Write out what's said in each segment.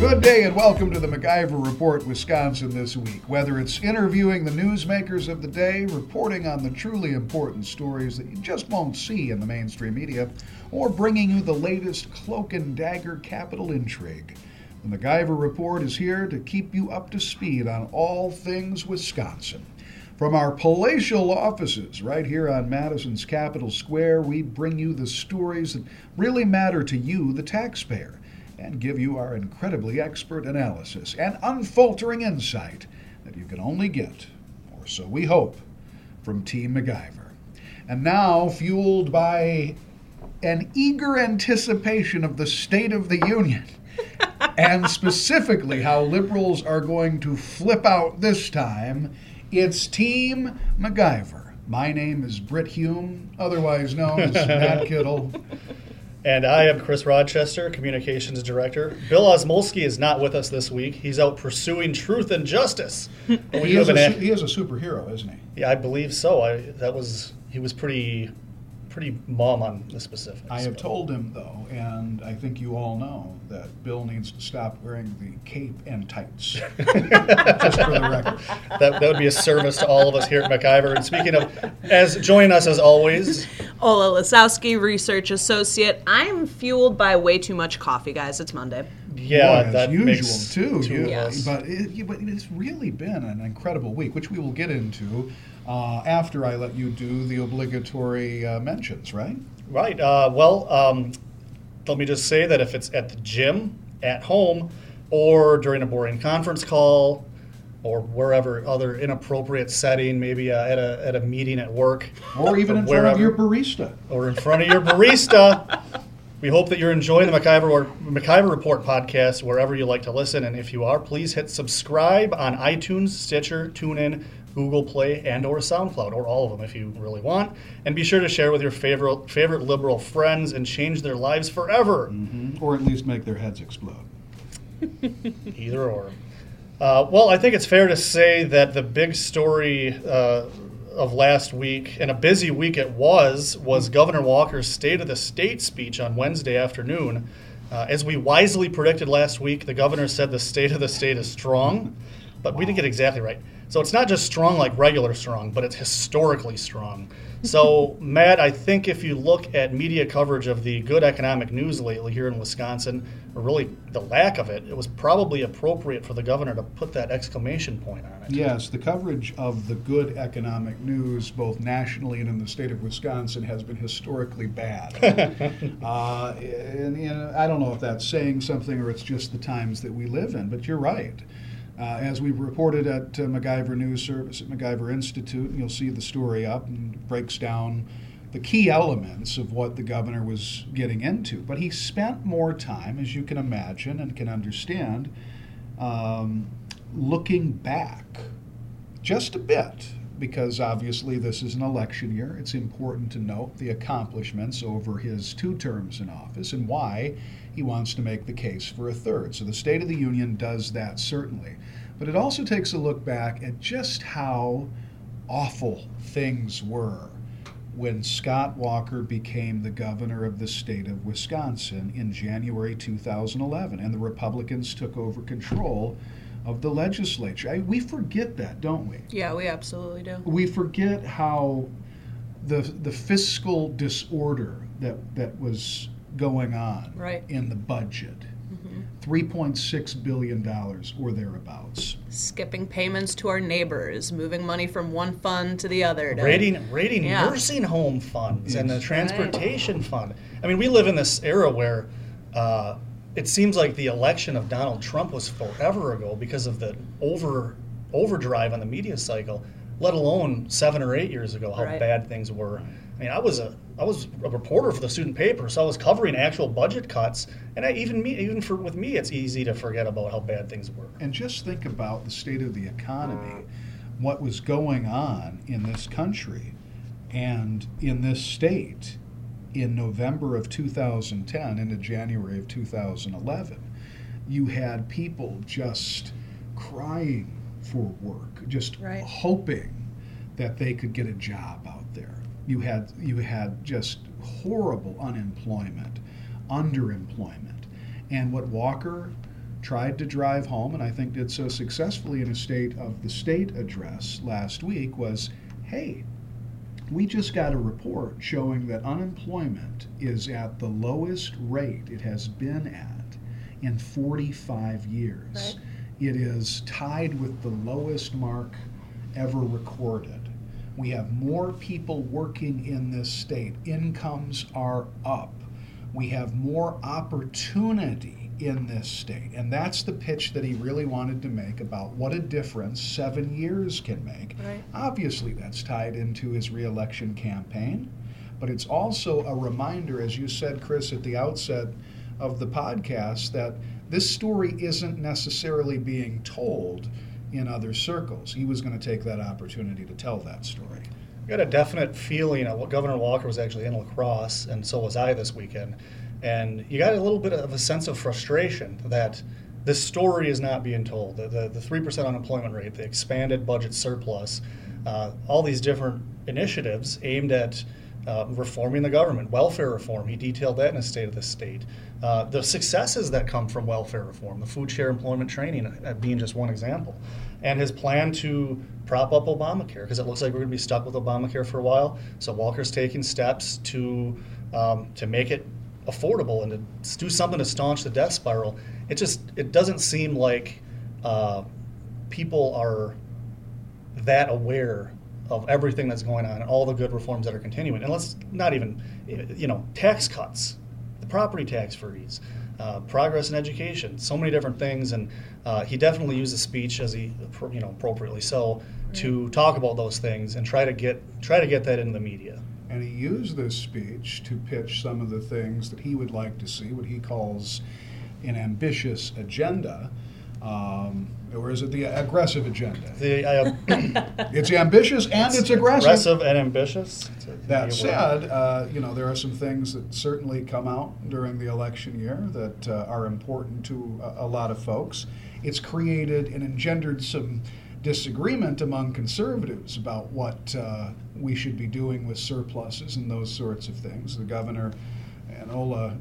Good day and welcome to the MacIver Report Wisconsin this week. Whether it's interviewing the newsmakers of the day, reporting on the truly important stories that you just won't see in the mainstream media, or bringing you the latest cloak and dagger capital intrigue, the MacIver Report is here to keep you up to speed on all things Wisconsin. From our palatial offices right here on Madison's Capitol Square, we bring you the stories that really matter to you, the taxpayer and give you our incredibly expert analysis and unfaltering insight that you can only get, or so we hope, from Team MacIver. And now, fueled by an eager anticipation of the State of the Union, and specifically how liberals are going to flip out this time, it's Team MacIver. My name is Brit Hume, otherwise known as Matt Kittle. And I am Chris Rochester, Communications Director. Bill Osmulski is not with us this week. He's out pursuing truth and justice. He, is a, he is a superhero, isn't he? Yeah, I believe so. I, that was he was pretty pretty mum on the specifics. I have told him though, and I think you all know that Bill needs to stop wearing the cape and tights. Just for the record. That, that would be a service to all of us here at MacIver. And speaking of, as join us as always, Ola Lisowski, research associate. I'm fueled by way too much coffee, guys. It's Monday. Yeah, as usual makes too. two you- Yes. But it, but it's really been an incredible week, which we will get into uh, after I let you do the obligatory uh, mentions, right? Right. Uh, well, um, let me just say that if it's at the gym, at home, or during a boring conference call, or wherever other inappropriate setting, maybe uh, at a at a meeting at work, Or even in front of your barista. or in front of your barista. We hope that you're enjoying the MacIver, or MacIver Report podcast wherever you like to listen. And if you are, please hit subscribe on iTunes, Stitcher, TuneIn, Google Play, and or SoundCloud, or all of them if you really want. And be sure to share with your favorite favorite liberal friends and change their lives forever. Or at least make their heads explode. Either or. Uh, well, I think it's fair to say that the big story uh, of last week, and a busy week it was, was Governor Walker's State of the State speech on Wednesday afternoon. Uh, as we wisely predicted last week, the governor said the state of the state is strong, but we didn't get exactly right. So it's not just strong like regular strong, but it's historically strong. So, Matt, I think if you look at media coverage of the good economic news lately here in Wisconsin, or really the lack of it, it was probably appropriate for the governor to put that exclamation point on it. Yes, the coverage of the good economic news, both nationally and in the state of Wisconsin, has been historically bad. uh, and, you know, I don't know if that's saying something or it's just the times that we live in, but you're right. Uh, as we've reported at uh, MacIver News Service at MacIver Institute, and you'll see the story up and breaks down the key elements of what the governor was getting into. But he spent more time, as you can imagine and can understand, um, looking back just a bit, because obviously this is an election year. It's important to note the accomplishments over his two terms in office and why he wants to make the case for a third. So the State of the Union does that certainly. But it also takes a look back at just how awful things were when Scott Walker became the governor of the state of Wisconsin in January 2011 and the Republicans took over control of the legislature. I, we forget that, don't we? Yeah, we absolutely do. We forget how the the fiscal disorder that that was going on Right. in the budget. $3.6 billion or thereabouts. Skipping payments to our neighbors, moving money from one fund to the other. To, Rating, rating Yeah. nursing home funds and the Yes. transportation fund. I mean, we live in this era where uh, it seems like the election of Donald Trump was forever ago because of the over overdrive on the media cycle. Let alone seven or eight years ago, how Right. bad things were. I mean, I was a I was a reporter for the student paper, so I was covering actual budget cuts, and I, even me, even for with me, it's easy to forget about how bad things were. And just think about the state of the economy, what was going on in this country and in this state in November of 2010 into January of 2011. You had people just crying for work, just Right. hoping that they could get a job out there. You had you had just horrible unemployment, underemployment. And what Walker tried to drive home, and I think did so successfully in a State of the State address last week, was hey, we just got a report showing that unemployment is at the lowest rate it has been at in 45 years. Right. It is tied with the lowest mark ever recorded. We have more people working in this state. Incomes are up. We have more opportunity in this state. And that's the pitch that he really wanted to make about what a difference seven years can make. Right. Obviously, that's tied into his reelection campaign, but it's also a reminder, as you said, Chris, at the outset of the podcast, that this story isn't necessarily being told in other circles. He was going to take that opportunity to tell that story. I got a definite feeling of Governor Walker was actually in La Crosse, and so was I this weekend. And you got a little bit of a sense of frustration that this story is not being told. The, the, the 3% unemployment rate, the expanded budget surplus, uh, all these different initiatives aimed at uh, reforming the government, welfare reform. He detailed that in his State of the State. Uh, the successes that come from welfare reform, the food share employment training uh, being just one example, and his plan to prop up Obamacare because it looks like we're going to be stuck with Obamacare for a while. So Walker's taking steps to um, to make it affordable and to do something to staunch the death spiral. It just it doesn't seem like uh, people are that aware of everything that's going on and all the good reforms that are continuing. And let's not even, you know, tax cuts, the property tax freeze, uh, progress in education, so many different things. And uh, he definitely used the speech as he, you know, appropriately so, to talk about those things and try to get try to get that in the media. And he used this speech to pitch some of the things that he would like to see, what he calls an ambitious agenda. Um, or is it the aggressive agenda? The uh, It's ambitious and it's aggressive. aggressive and ambitious. That said, uh, you know, there are some things that certainly come out during the election year that uh, are important to a, a lot of folks. It's created and engendered some disagreement among conservatives about what uh, we should be doing with surpluses and those sorts of things. The governor and Ola uh,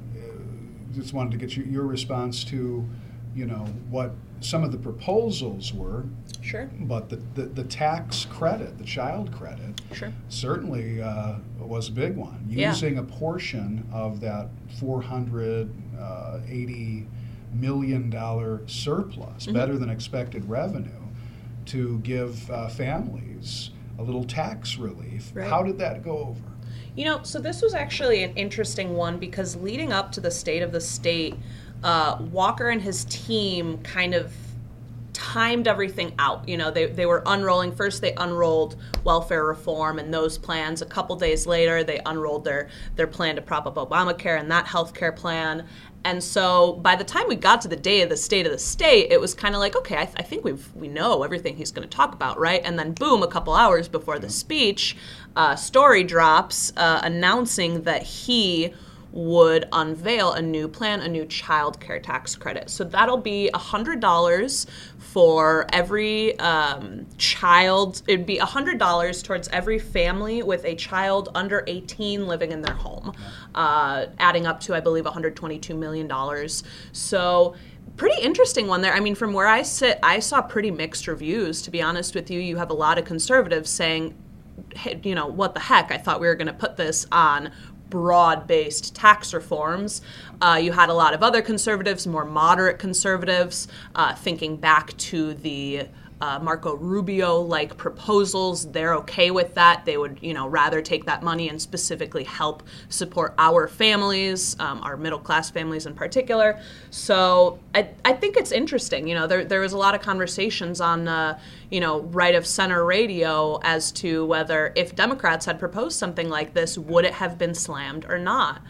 just wanted to get you, your response to, you know, what some of the proposals were, Sure. but the, the, the tax credit, the child credit, Sure. certainly uh, was a big one. Yeah. Using a portion of that 480 million dollar surplus, Mm-hmm. better than expected revenue, to give uh, families a little tax relief. Right. How did that go over? You know, so this was actually an interesting one because leading up to the state of the state, uh, Walker and his team kind of timed everything out. You know, they, they were unrolling. First, they unrolled welfare reform and those plans. A couple days later, they unrolled their, their plan to prop up Obamacare and that health care plan. And so by the time we got to the day of the state of the state, it was kind of like, okay, I, th- I think we've we know everything he's going to talk about, right? And then boom, a couple hours before the speech, uh, story drops uh, announcing that he would unveil a new plan, a new child care tax credit. So that'll be $100 for every um, child. It'd be $100 towards every family with a child under 18 living in their home, uh, adding up to, I believe, $122 million. So pretty interesting one there. I mean, from where I sit, I saw pretty mixed reviews, to be honest with you. You have a lot of conservatives saying, hey, you know, what the heck? I thought we were going to put this on broad based tax reforms. Uh, you had a lot of other conservatives, more moderate conservatives, uh, thinking back to the uh, Marco Rubio like proposals. They're okay with that. They would, you know, rather take that money and specifically help support our families, um, our middle class families in particular. So I, I think it's interesting. You know, there, there was a lot of conversations on, uh, you know, right of center radio as to whether if Democrats had proposed something like this, would it have been slammed or not?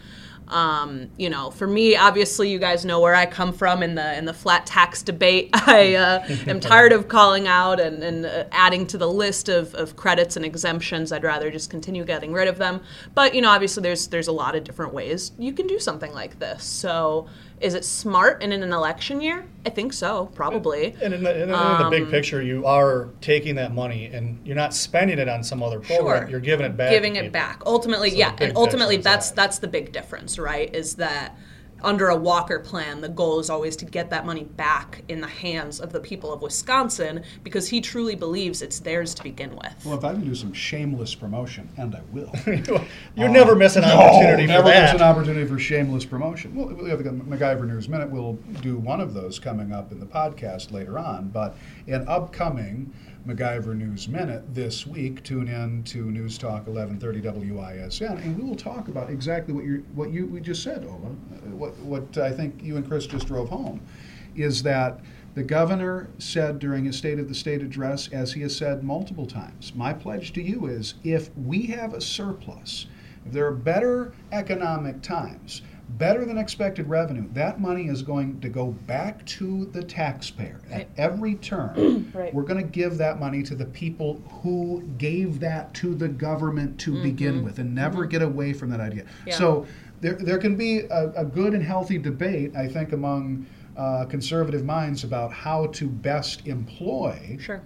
Um, you know, for me, obviously, you guys know where I come from in the in the flat tax debate. I uh, am tired of calling out and, and uh, adding to the list of, of credits and exemptions. I'd rather just continue getting rid of them. But you know, obviously, there's there's a lot of different ways you can do something like this. So, is it smart and in an election year? I think so, probably. And in the, in the, in the Um, big picture, you are taking that money and you're not spending it on some other program. Sure. You're giving it back. giving it people. back ultimately So yeah and ultimately that's that. that's the big difference right is that under a Walker plan, the goal is always to get that money back in the hands of the people of Wisconsin because he truly believes it's theirs to begin with. Well, if I can do some shameless promotion, and I will. you never um, miss an opportunity no, for never that. miss an opportunity for shameless promotion. Well, we have the MacIver News Minute. We'll do one of those coming up in the podcast later on. But in upcoming MacIver News Minute this week, tune in to News Talk 1130 WISN, and we will talk about exactly what you what you we just said, Ola. Uh, what what I think you and Chris just drove home is that the governor said during his State of the State address, as he has said multiple times, my pledge to you is if we have a surplus, if there are better economic times, better than expected revenue, that money is going to go back to the taxpayer at every turn. Right. We're going to give that money to the people who gave that to the government to begin with and never get away from that idea. Mm-hmm. Yeah. So there, there can be a, a good and healthy debate, I think, among uh, conservative minds about how to best employ Sure.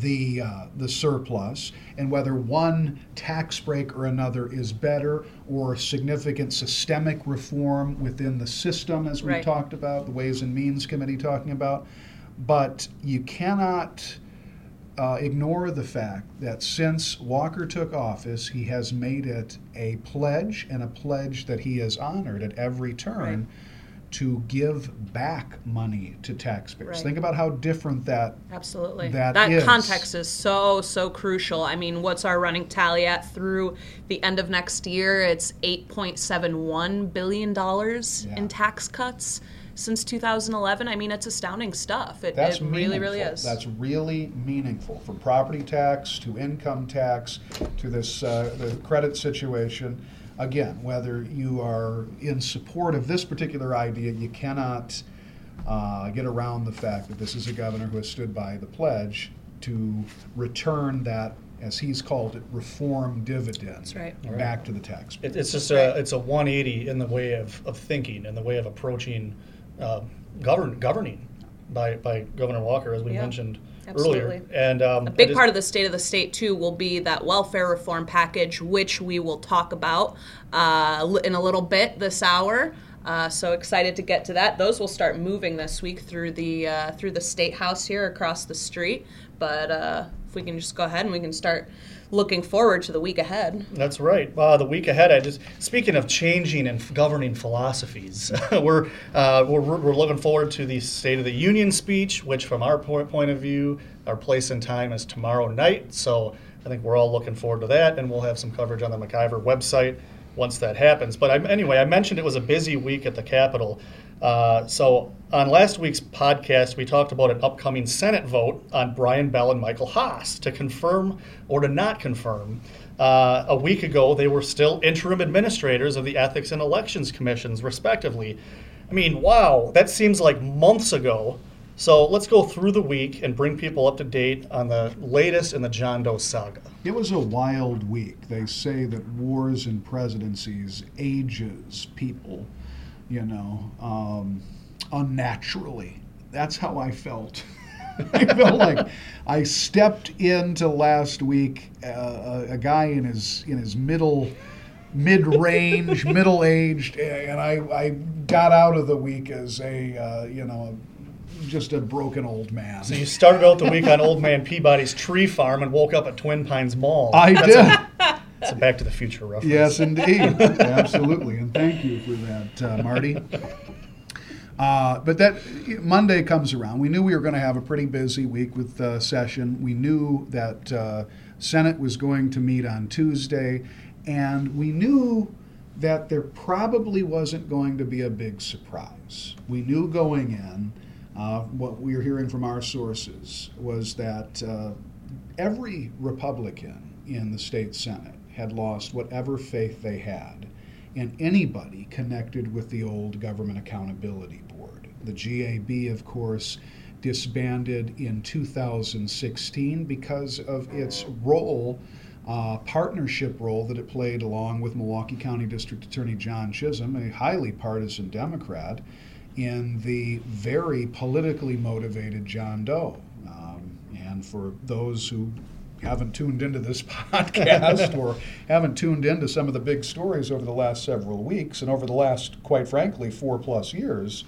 The uh, the surplus and whether one tax break or another is better or significant systemic reform within the system as we Right. talked about the ways and means committee talking about but you cannot uh, ignore the fact that since Walker took office, he has made it a pledge and a pledge that he has honored at every turn Right. To give back money to taxpayers. Right. Think about how different that Absolutely. That that is- context is so, so crucial. I mean, what's our running tally at through the end of next year? It's $8.71 billion Yeah. in tax cuts since 2011. I mean, it's astounding stuff. It, it really, really is. That's really meaningful from property tax to income tax to this uh, the credit situation. Again, whether you are in support of this particular idea, you cannot uh, get around the fact that this is a governor who has stood by the pledge to return that, as he's called it, reform dividend right. back to the taxpayer. It, it's just a it's a 180 in the way of, of thinking in the way of approaching uh, govern governing by by Governor Walker as we Yeah, mentioned absolutely. earlier. And um, A big part of the state of the state too will be that welfare reform package, which we will talk about uh, in a little bit this hour. Uh, so excited to get to that. Those will start moving this week through the uh, through the state house here across the street. But uh, if we can just go ahead and we can start looking forward to the week ahead. That's right. Uh, the week ahead, I just speaking of changing and governing philosophies, we're, uh, we're we're looking forward to the State of the Union speech, which, from our point of view, our place and time is tomorrow night. So I think we're all looking forward to that, and we'll have some coverage on the MacIver website once that happens. But I, anyway, I mentioned it was a busy week at the Capitol. Uh, so on last week's podcast, we talked about an upcoming Senate vote on Brian Bell and Michael Haas to confirm or to not confirm. Uh, a week ago, they were still interim administrators of the Ethics and Elections Commissions, respectively. I mean, wow, that seems like months ago. So let's go through the week and bring people up to date on the latest in the John Doe saga. It was a wild week. They say that wars and presidencies ages people, you know, um, unnaturally. That's how I felt. I felt like I stepped into last week uh, a, a guy in his in his middle mid-range, middle-aged, and I, I got out of the week as a uh, you know just a broken old man. So you started out the week on Old Man Peabody's tree farm and woke up at Twin Pines Mall. I That's did. A, that's a Back to the Future reference. Yes, indeed. Absolutely. And thank you for that, uh, Marty. Uh, but that Monday comes around. We knew we were going to have a pretty busy week with uh, session. We knew that uh, Senate was going to meet on Tuesday, and we knew that there probably wasn't going to be a big surprise. We knew going in, uh, what we were hearing from our sources was that uh, every Republican in the state Senate had lost whatever faith they had in anybody connected with the old Government Accountability. The GAB, of course, disbanded in 2016 because of its role, uh, partnership role that it played along with Milwaukee County District Attorney John Chisholm, a highly partisan Democrat, in the very politically motivated John Doe. Um, and for those who haven't tuned into this podcast or haven't tuned into some of the big stories over the last several weeks and over the last, quite frankly, four plus years,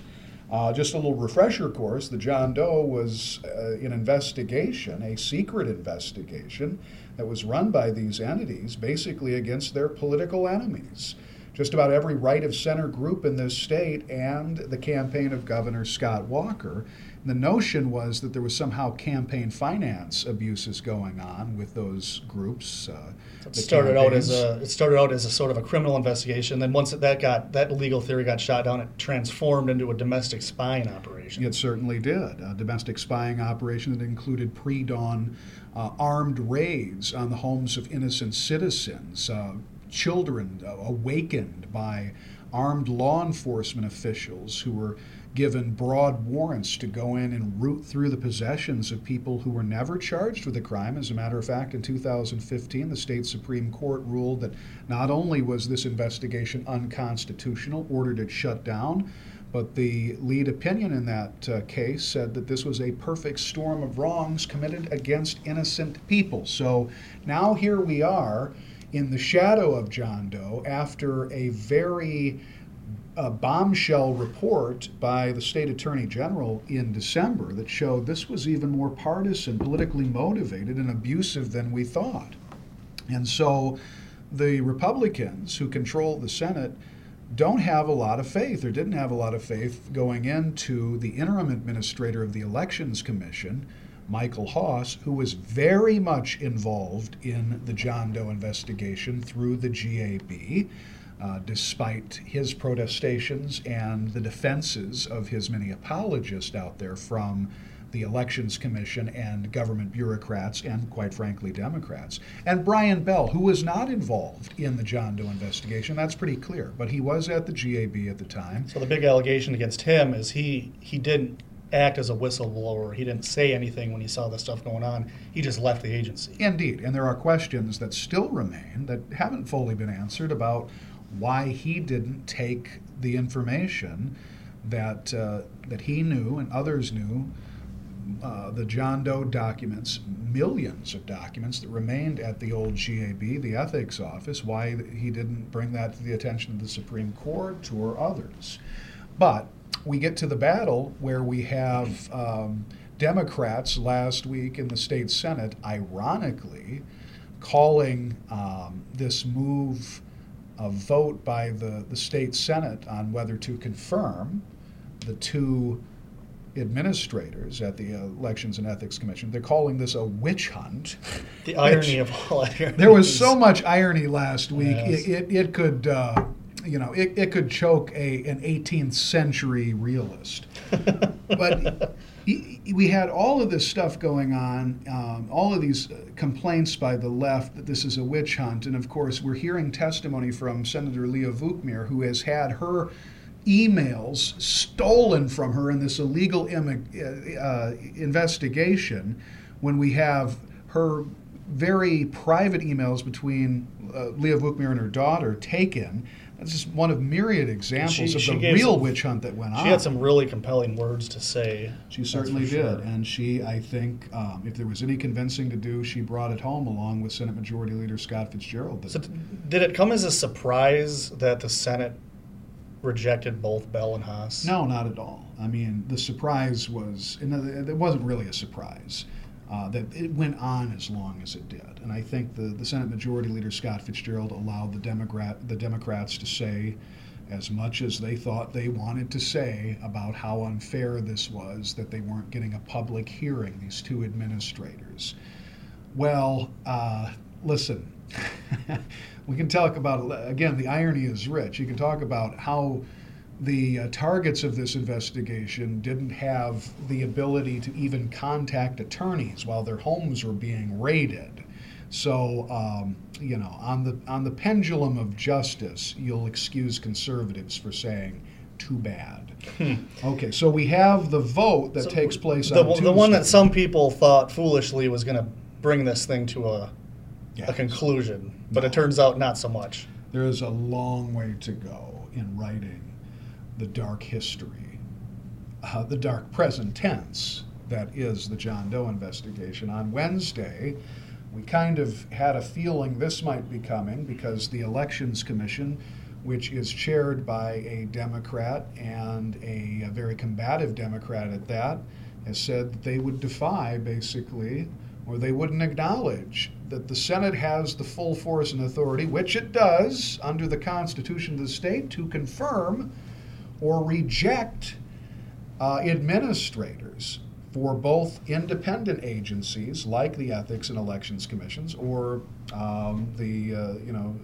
uh, just a little refresher course the John Doe was uh, an investigation, a secret investigation that was run by these entities basically against their political enemies. Just about every right of center group in this state and the campaign of Governor Scott Walker. The notion was that there was somehow campaign finance abuses going on with those groups. Uh, It the started out as a it started out as a sort of a criminal investigation. Then once that got that legal theory got shot down, it transformed into a domestic spying operation. It certainly did. A domestic spying operation that included pre dawn uh, armed raids on the homes of innocent citizens, uh, children uh, awakened by armed law enforcement officials who were given broad warrants to go in and root through the possessions of people who were never charged with a crime. As a matter of fact, in 2015, the state Supreme Court ruled that not only was this investigation unconstitutional, ordered it shut down, but the lead opinion in that uh, case said that this was a perfect storm of wrongs committed against innocent people. So now here we are in the shadow of John Doe after a very uh, bombshell report by the state attorney general in December that showed this was even more partisan, politically motivated, and abusive than we thought. And so the Republicans who control the Senate don't have a lot of faith or didn't have a lot of faith going into the interim administrator of the Elections Commission, Michael Haas, who was very much involved in the John Doe investigation through the GAB. Uh, despite his protestations and the defenses of his many apologists out there from the Elections Commission and government bureaucrats and, quite frankly, Democrats. And Brian Bell, who was not involved in the John Doe investigation, that's pretty clear, but he was at the GAB at the time. So the big allegation against him is he he didn't act as a whistleblower. He didn't say anything when he saw the stuff going on. He just left the agency. Indeed, and there are questions that still remain that haven't fully been answered about why he didn't take the information that uh, that he knew and others knew. Uh, the John Doe documents, millions of documents that remained at the old GAB, the ethics office, why he didn't bring that to the attention of the Supreme Court or others. But we get to the battle where we have um, Democrats last week in the state Senate, ironically, calling um, this move a vote by the, the state Senate on whether to confirm the two administrators at the Elections and Ethics Commission. They're calling this a witch hunt. The irony of all ironies. there was so much irony last week. Yes. It, it, it could, uh, you know, it, it could choke a an 18th century realist. but we had all of this stuff going on, um, all of these uh, complaints by the left that this is a witch hunt, and of course we're hearing testimony from Senator Leah Vukmir, who has had her emails stolen from her in this illegal uh, uh, investigation when we have her very private emails between uh, Leah Vukmir and her daughter taken. That's just one of myriad examples She- of she the real some- witch hunt that went on. She had some really compelling words to say. She certainly did. sure. And she, I think, um, if there was any convincing to do, she brought it home along with Senate Majority Leader Scott Fitzgerald. that- So did it come as a surprise that the Senate rejected both Bell and Haas? no, not at all. I mean, the surprise was, and it wasn't really a surprise. Uh, that it went on as long as it did, and I think the, the Senate Majority Leader Scott Fitzgerald allowed the Democrat the Democrats to say as much as they thought they wanted to say about how unfair this was that they weren't getting a public hearing. These two administrators. Well, uh, listen, we can talk about, again, the irony is rich. You can talk about how the uh, targets of this investigation didn't have the ability to even contact attorneys while their homes were being raided. So, um, you know, on the on the pendulum of justice, you'll excuse conservatives for saying, "Too bad." Okay, so we have the vote that So takes place the, on one- Tuesday. the one that some people thought foolishly was going to bring this thing to a, Yes. a conclusion, but it turns out not so much. There is a long way to go in writing the dark history, uh, the dark present tense that is the John Doe investigation. On Wednesday, We kind of had a feeling this might be coming because the Elections Commission, which is chaired by a Democrat and a, a very combative Democrat at that, has said that they would defy basically, or they wouldn't acknowledge that the Senate has the full force and authority, which it does under the Constitution of the state, to confirm or reject uh, administrators for both independent agencies like the Ethics and Elections Commissions or um, the uh, you know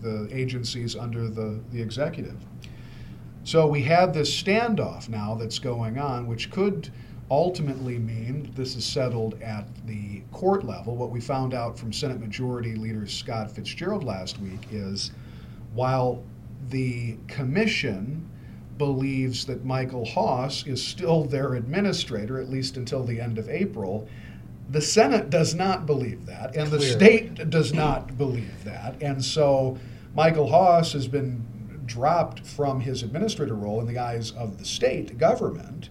the agencies under the, the executive. So we have this standoff now that's going on, which could ultimately mean this is settled at the court level. What we found out from Senate Majority Leader Scott Fitzgerald last week is while the commission believes that Michael Haas is still their administrator, at least until the end of April. The Senate does not believe that, and the state does not believe that. And so Michael Haas has been dropped from his administrator role in the eyes of the state government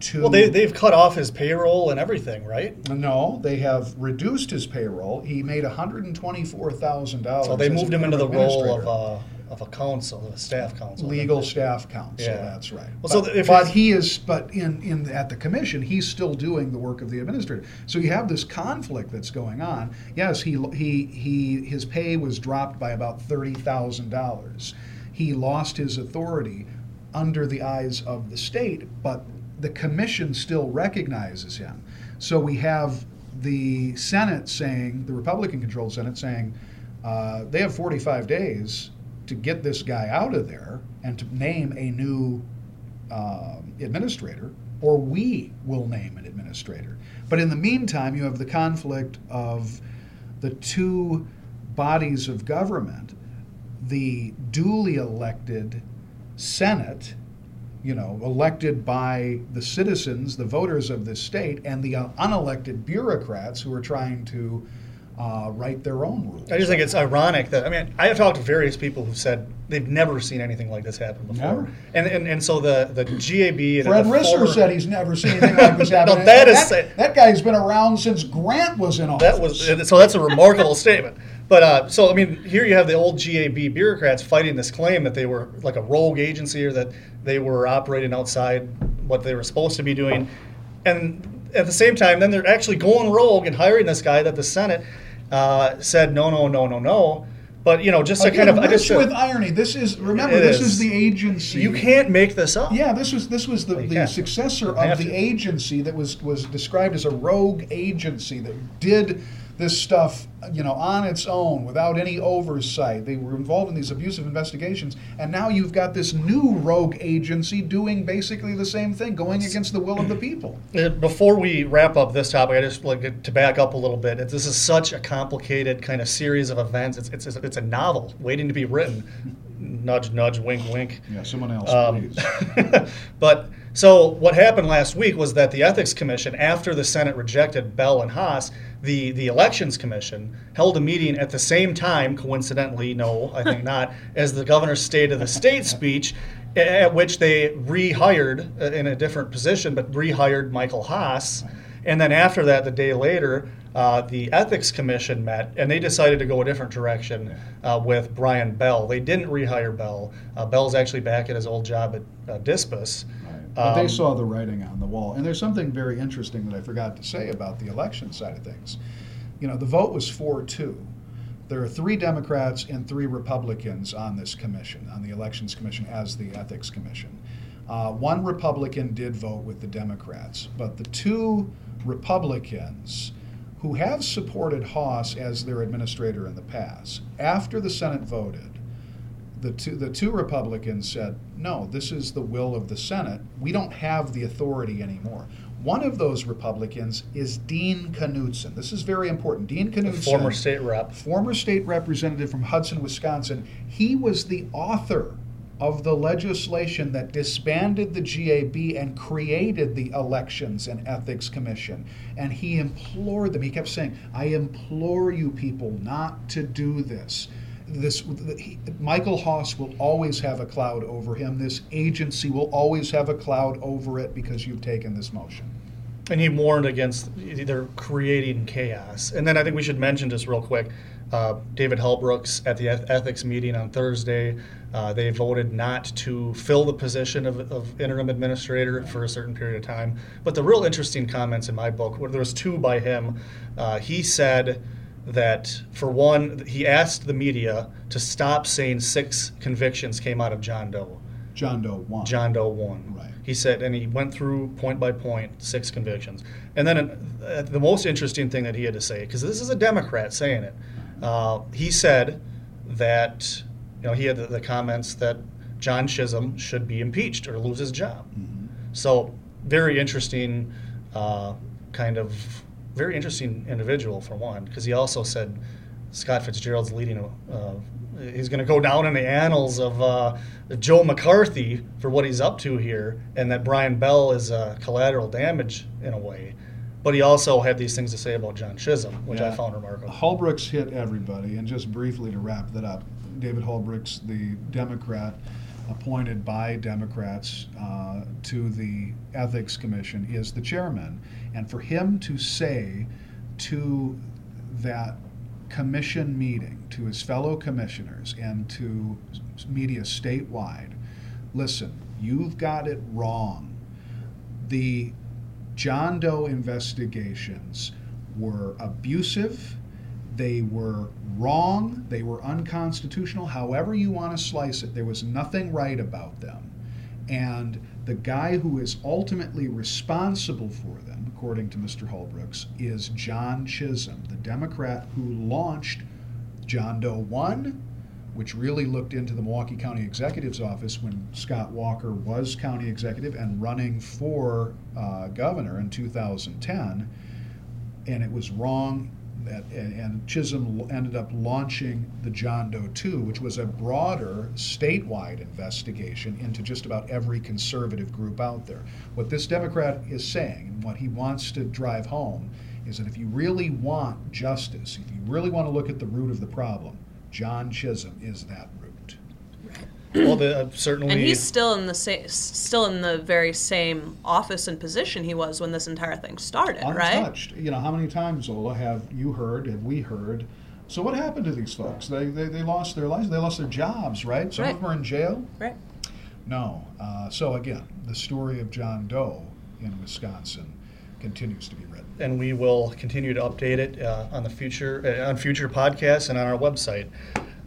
to. Well, they, they've cut off his payroll and everything, right? no, they have reduced his payroll. He made $124,000. So they moved him into the role of administrator. Uh, of a council, of a staff council. legal staff council, Yeah. That's right. Well, so but, if but he is, but in in at the commission, he's still doing the work of the administrator. So you have this conflict that's going on. Yes, he he he his pay was dropped by about thirty thousand dollars. He lost his authority under the eyes of the state, but the commission still recognizes him. So we have the Senate saying, the Republican-controlled Senate saying, uh, they have 45 days to get this guy out of there and to name a new um administrator, or we will name an administrator. But in the meantime, you have the conflict of the two bodies of government the duly elected Senate, you know, elected by the citizens, the voters of this state, and the uh, unelected bureaucrats who are trying to uh, write their own rules. I just think it's ironic that I mean I have talked to various people who've said they've never seen anything like this happen before, Never. and and, and so the the GAB Fred the Risser former- said he's never seen anything like this happen. No, that And is- that, that guy's been around since Grant was in office. That was so. That's a remarkable statement. But uh, so I mean, here you have the old GAB bureaucrats fighting this claim that they were like a rogue agency or that they were operating outside what they were supposed to be doing, and at the same time, then they're actually going rogue and hiring this guy that the Senate uh, said no, no, no, no, no. But you know, just to Again, kind of, I just rich with irony. This is remember. This is. is the agency. you can't make this up. Yeah, this was this was the, the successor of the to. agency that was was described as a rogue agency that did this stuff, you know, on its own without any oversight. They were involved in these abusive investigations, and now you've got this new rogue agency doing basically the same thing, going against the will of the people. Uh, Before we wrap up this topic, I just like to back up a little bit. This is such a complicated kind of series of events. It's, it's, it's a novel waiting to be written. Nudge, nudge, wink, wink. Yeah, someone else, Um, please. but so what happened last week was that the Ethics Commission, after the Senate rejected Bell and Haas, the, the Elections Commission held a meeting at the same time, coincidentally, no, I think not, as the governor's State of the State speech, at which they rehired uh, in a different position, but rehired Michael Haas. And then after that, the day later, uh, the Ethics Commission met and they decided to go a different direction uh, with Brian Bell. They didn't rehire Bell. Uh, Bell's actually back at his old job at uh, Dispus. But they Um, saw the writing on the wall. And there's something very interesting that I forgot to say about the election side of things. You know, the vote was 4 2. There are three Democrats and three Republicans on this commission, on the Elections Commission as the Ethics Commission. Uh, one Republican did vote with the Democrats, but the two Republicans who have supported Haas as their administrator in the past, after the Senate voted, the two, the two Republicans said, no, this is the will of the Senate. We don't have the authority anymore. One of those Republicans is Dean Knudson. This is very important. Dean the Knudson, former state rep. former state representative from Hudson, Wisconsin, he was the author of the legislation that disbanded the GAB and created the Elections and Ethics Commission. And he implored them, he kept saying, I implore you people not to do this. This he, Michael Haas will always have a cloud over him. This agency will always have a cloud over it because you've taken this motion. and he warned against either creating chaos. And then I think we should mention just real quick, uh, David Halbrooks at the ethics meeting on Thursday, uh, they voted not to fill the position of, of interim administrator for a certain period of time. But the real interesting comments in my book, where there was two by him, uh, he said that for one, he asked the media to stop saying six convictions came out of John Doe. John Doe one. John Doe one. Right. He said, and he went through point by point six convictions. And then uh, the most interesting thing that he had to say, because this is a Democrat saying it, uh, he said that you know he had the, the, comments that John Chisholm should be impeached or lose his job. Mm-hmm. So very interesting, uh, kind of very interesting individual for one, because he also said Scott Fitzgerald's leading uh, he's going to go down in the annals of uh, Joe McCarthy for what he's up to here, and that Brian Bell is uh, collateral damage in a way. But he also had these things to say about John Chisholm, which yeah. I found remarkable. Halbrooks hit everybody, and just briefly to wrap that up, David Halbrooks the Democrat appointed by Democrats uh, to the Ethics Commission, is the chairman. And for him to say to that commission meeting to his fellow commissioners and to media statewide listen, you've got it wrong. The John Doe investigations were abusive, they were wrong, they were unconstitutional, however you want to slice it, there was nothing right about them. And the guy who is ultimately responsible for them according to Mr. Halbrooks, is John Chisholm, the Democrat who launched John Doe 1, which really looked into the Milwaukee County Executive's office when Scott Walker was county executive and running for uh, governor in 2010. And it was wrong and Chisholm ended up launching the John Doe 2, which was a broader statewide investigation into just about every conservative group out there. What this Democrat is saying, and what he wants to drive home, is that if you really want justice, if you really want to look at the root of the problem, John Chisholm is that well, the, uh, certainly. And he's still in the same, still in the very same office and position he was when this entire thing started, untouched. right? You know, how many times, Ola, have you heard, have we heard? So what happened to these folks? They, they, they lost their lives. They lost their jobs, right? Some right. of them are in jail. Right. No. Uh, so again, the story of John Doe in Wisconsin continues to be written. And we will continue to update it uh, on the future uh, on future podcasts and on our website.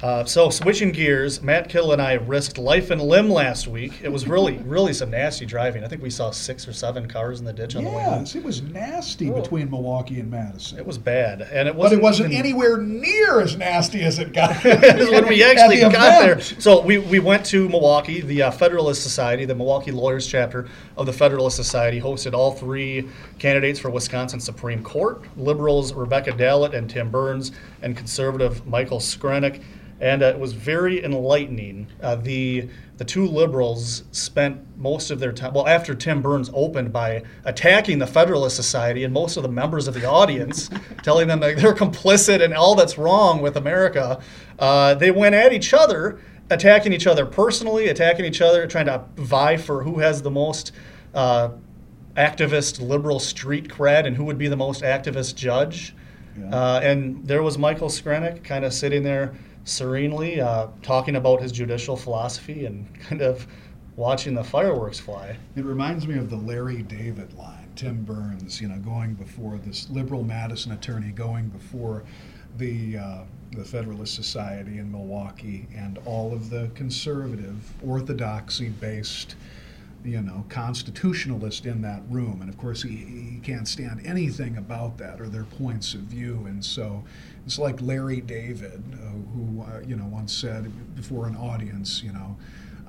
Uh, so switching gears, Matt Kittle and I risked life and limb last week. It was really, really some nasty driving. I think we saw six or seven cars in the ditch on yes, the way. Yes, it was nasty oh. between Milwaukee and Madison. It was bad, and it wasn't. But it wasn't even, anywhere near as nasty as it got when we actually the got there. So we, we went to Milwaukee. The uh, Federalist Society, the Milwaukee Lawyers chapter of the Federalist Society, hosted all three candidates for Wisconsin Supreme Court: liberals Rebecca Dallet and Tim Burns, and conservative Michael Screnock and uh, it was very enlightening. Uh, the the two liberals spent most of their time well after Tim Burns opened by attacking the Federalist Society and most of the members of the audience, telling them that they're complicit in all that's wrong with America. Uh, they went at each other, attacking each other personally, attacking each other, trying to vie for who has the most. Uh, activist liberal street cred and who would be the most activist judge. Yeah. Uh, and there was Michael Screnock kind of sitting there serenely, uh, talking about his judicial philosophy and kind of watching the fireworks fly. It reminds me of the Larry David line, Tim Burns, you know, going before this liberal Madison attorney, going before the uh, the Federalist Society in Milwaukee and all of the conservative, orthodoxy-based you know, constitutionalist in that room. And of course, he, he can't stand anything about that or their points of view. And so it's like Larry David, uh, who, uh, you know, once said before an audience, you know,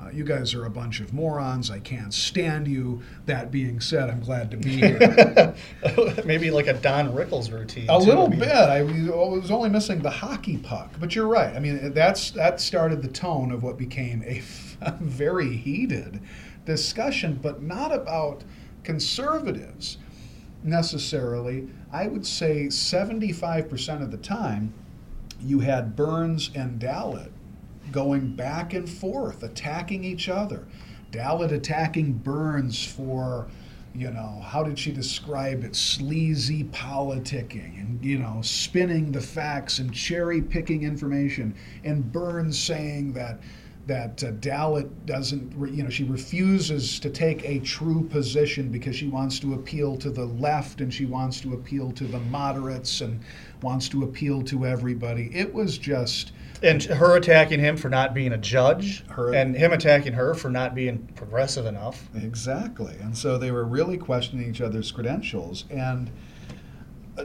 uh, you guys are a bunch of morons. I can't stand you. That being said, I'm glad to be here. Maybe like a Don Rickles routine. A too. little bit. I was only missing the hockey puck, but you're right. I mean, that's that started the tone of what became a very heated discussion, but not about conservatives necessarily. I would say 75% of the time, you had Burns and Dallet going back and forth, attacking each other. Dallet attacking Burns for you know, how did she describe it? Sleazy politicking and, you know, spinning the facts and cherry picking information. And Burns saying that that uh, Dallet doesn't, re- you know, she refuses to take a true position because she wants to appeal to the left and she wants to appeal to the moderates and wants to appeal to everybody. It was just, And her attacking him for not being a judge, Her- and him attacking her for not being progressive enough. Exactly. And so they were really questioning each other's credentials. And uh,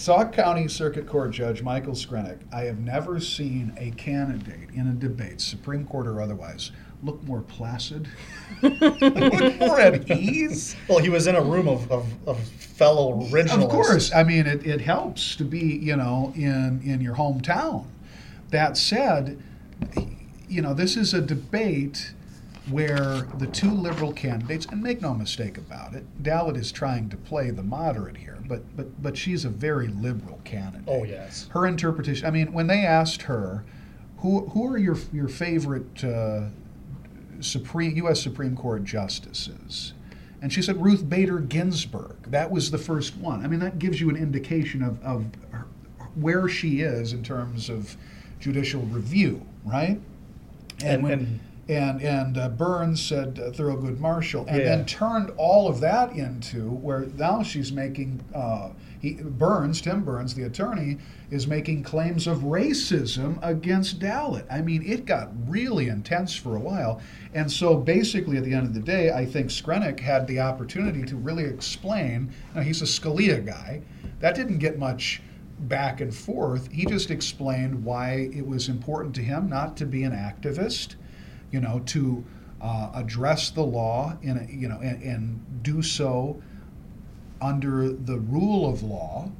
Sauk County Circuit Court Judge Michael Screnock, I have never seen a candidate in a debate, Supreme Court or otherwise, look more placid, look more at ease. Well, he was in a room of, of, of fellow originalists. Of course. I mean, it, it helps to be, you know, in, in your hometown. That said, you know, this is a debate where the two liberal candidates, and make no mistake about it, Dallet is trying to play the moderate here, but, but, but she's a very liberal candidate. Oh, yes. Her interpretation, I mean, when they asked her, who, who are your, your favorite uh, Supreme, U.S. Supreme Court justices? And she said Ruth Bader Ginsburg. That was the first one. I mean, that gives you an indication of, of her, where she is in terms of judicial review, right? And- when- and- and and uh, Burns said uh, Thurgood Marshall, and Yeah. then turned all of that into where now she's making uh, he, Burns, Tim Burns, the attorney, is making claims of racism against Dallet. I mean, it got really intense for a while, and so basically, at the end of the day, I think Screnock had the opportunity to really explain. Now he's a Scalia guy. That didn't get much back and forth. He just explained why it was important to him not to be an activist you know, to uh, address the law in a, you know, and, and do so under the rule of law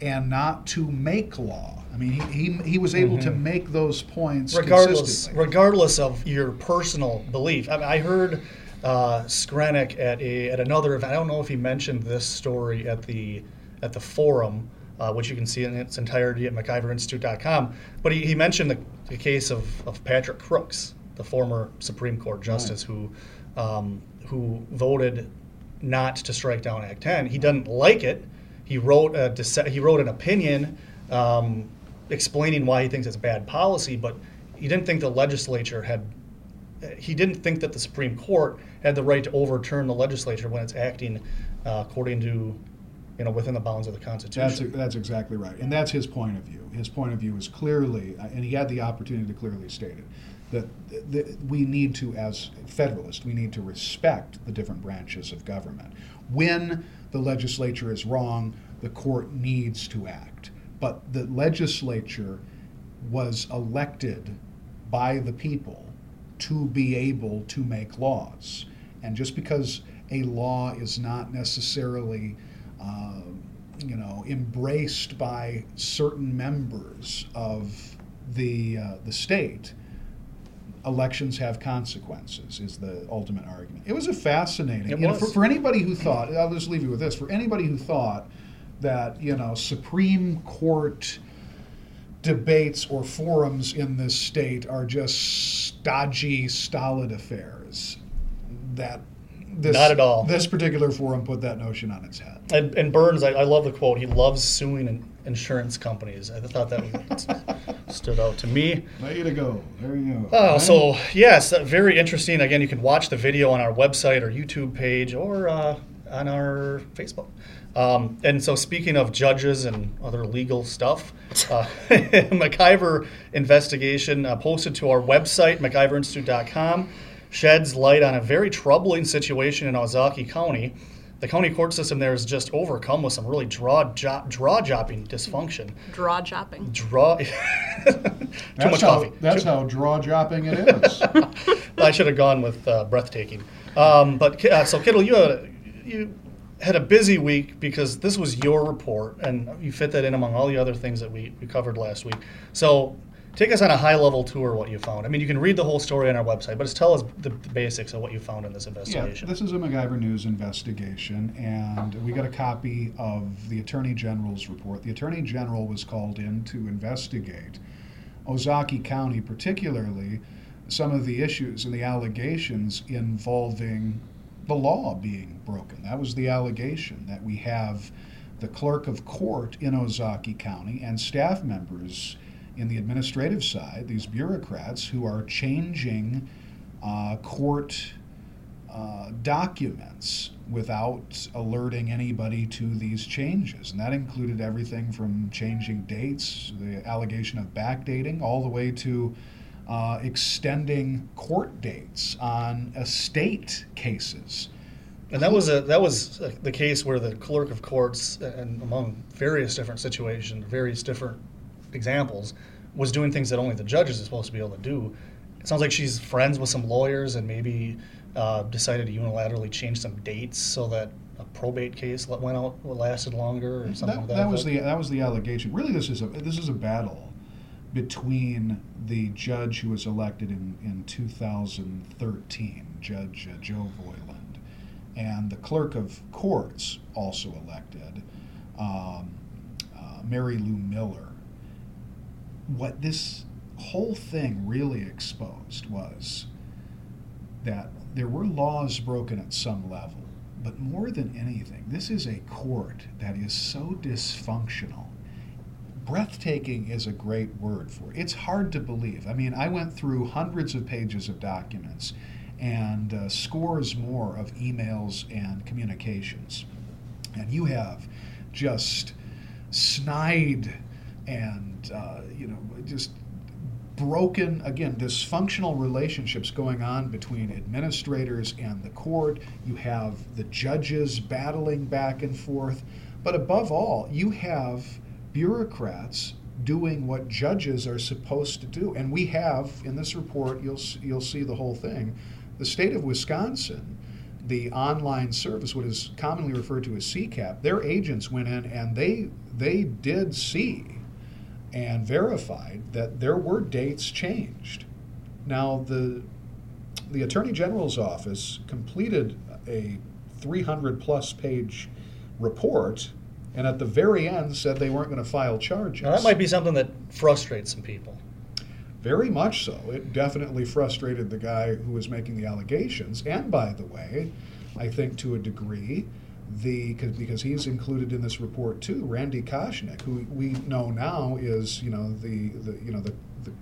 and not to make law. I mean, he, he, he was able to make those points regardless consistently. regardless of your personal belief. I, mean, I heard uh, Screnock at a at another event. I don't know if he mentioned this story at the at the forum, uh, which you can see in its entirety at MacIverinstitute.com. But he, he mentioned the, the case of, of Patrick Crooks, the former Supreme Court justice who um, who voted not to strike down Act 10. He doesn't like it. He wrote a he wrote an opinion um, explaining why he thinks it's bad policy, but he didn't think the legislature had. He didn't think that the Supreme Court had the right to overturn the legislature when it's acting uh, according to, you know, within the bounds of the Constitution. That's, that's exactly right. And that's his point of view. His point of view is clearly, uh, and he had the opportunity to clearly state it, that, that we need to, as Federalists, we need to respect the different branches of government. When the legislature is wrong, the court needs to act. But the legislature was elected by the people to be able to make laws. And just because a law is not necessarily, uh, you know, embraced by certain members of the uh, the state, elections have consequences. Is the ultimate argument. It was a fascinating. It you know, for, for anybody who thought, I'll just leave you with this. For anybody who thought that you know Supreme Court debates or forums in this state are just stodgy, stolid affairs. That this, Not at all. This particular forum put that notion on its head. And, and Burns, I, I love the quote. He loves suing in, insurance companies. I thought that stood out to me. Way to go! There you go. Oh, Right? so yes, uh, very interesting. Again, you can watch the video on our website or YouTube page or uh, on our Facebook. Um, and so, speaking of judges and other legal stuff, uh, MacIver investigation uh, posted to our website, MacIverInstitute.com, sheds light on a very troubling situation in Ozaukee County. The county court system there is just overcome with some really draw jo- draw jobbing dysfunction. Draw chopping. Draw. Too that's much how, coffee. That's how draw dropping it is. I should have gone with uh, breathtaking. Um, but uh, so Kittle, you had a, you had a busy week because this was your report, and you fit that in among all the other things that we, we covered last week. So take us on a high level tour what you found. I mean, you can read the whole story on our website, but just tell us the, the basics of what you found in this investigation. Yeah, this is a MacIver News investigation, and we got a copy of the Attorney General's report. The Attorney General was called in to investigate Ozaukee County, particularly some of the issues and the allegations involving the law being broken. That was the allegation that we have the clerk of court in Ozaukee County and staff members in the administrative side, these bureaucrats who are changing uh, court uh, documents without alerting anybody to these changes. And that included everything from changing dates, the allegation of backdating, all the way to uh, extending court dates on estate cases. And that was a that was a, the case where the clerk of courts, and among various different situations, various different examples, was doing things that only the judges are supposed to be able to do. It sounds like she's friends with some lawyers and maybe uh, decided to unilaterally change some dates so that a probate case went out lasted longer or something that, like that. That was the that was the allegation. Really, this is a this is a battle between the judge who was elected in, in 2013, Judge uh, Joe Voiland, and the clerk of courts, also elected, um, uh, Mary Lou Mueller. What this whole thing really exposed was that there were laws broken at some level, but more than anything, this is a court that is so dysfunctional breathtaking is a great word for it. It's hard to believe. I mean, I went through hundreds of pages of documents and uh, scores more of emails and communications. And you have just snide and, uh, you know, just broken, again, dysfunctional relationships going on between administrators and the court. You have the judges battling back and forth. But above all, you have bureaucrats doing what judges are supposed to do. And we have in this report, you'll you'll see the whole thing. The state of Wisconsin, the online service, what is commonly referred to as CCAP, their agents went in and they they did see and verified that there were dates changed. Now the the Attorney General's office completed a 300 plus page report and at the very end said they weren't going to file charges. Now that might be something that frustrates some people. Very much so. It definitely frustrated the guy who was making the allegations. And by the way, I think to a degree, the because he's included in this report too, Randy Koschnick, who we know now is you know the, the you know the, the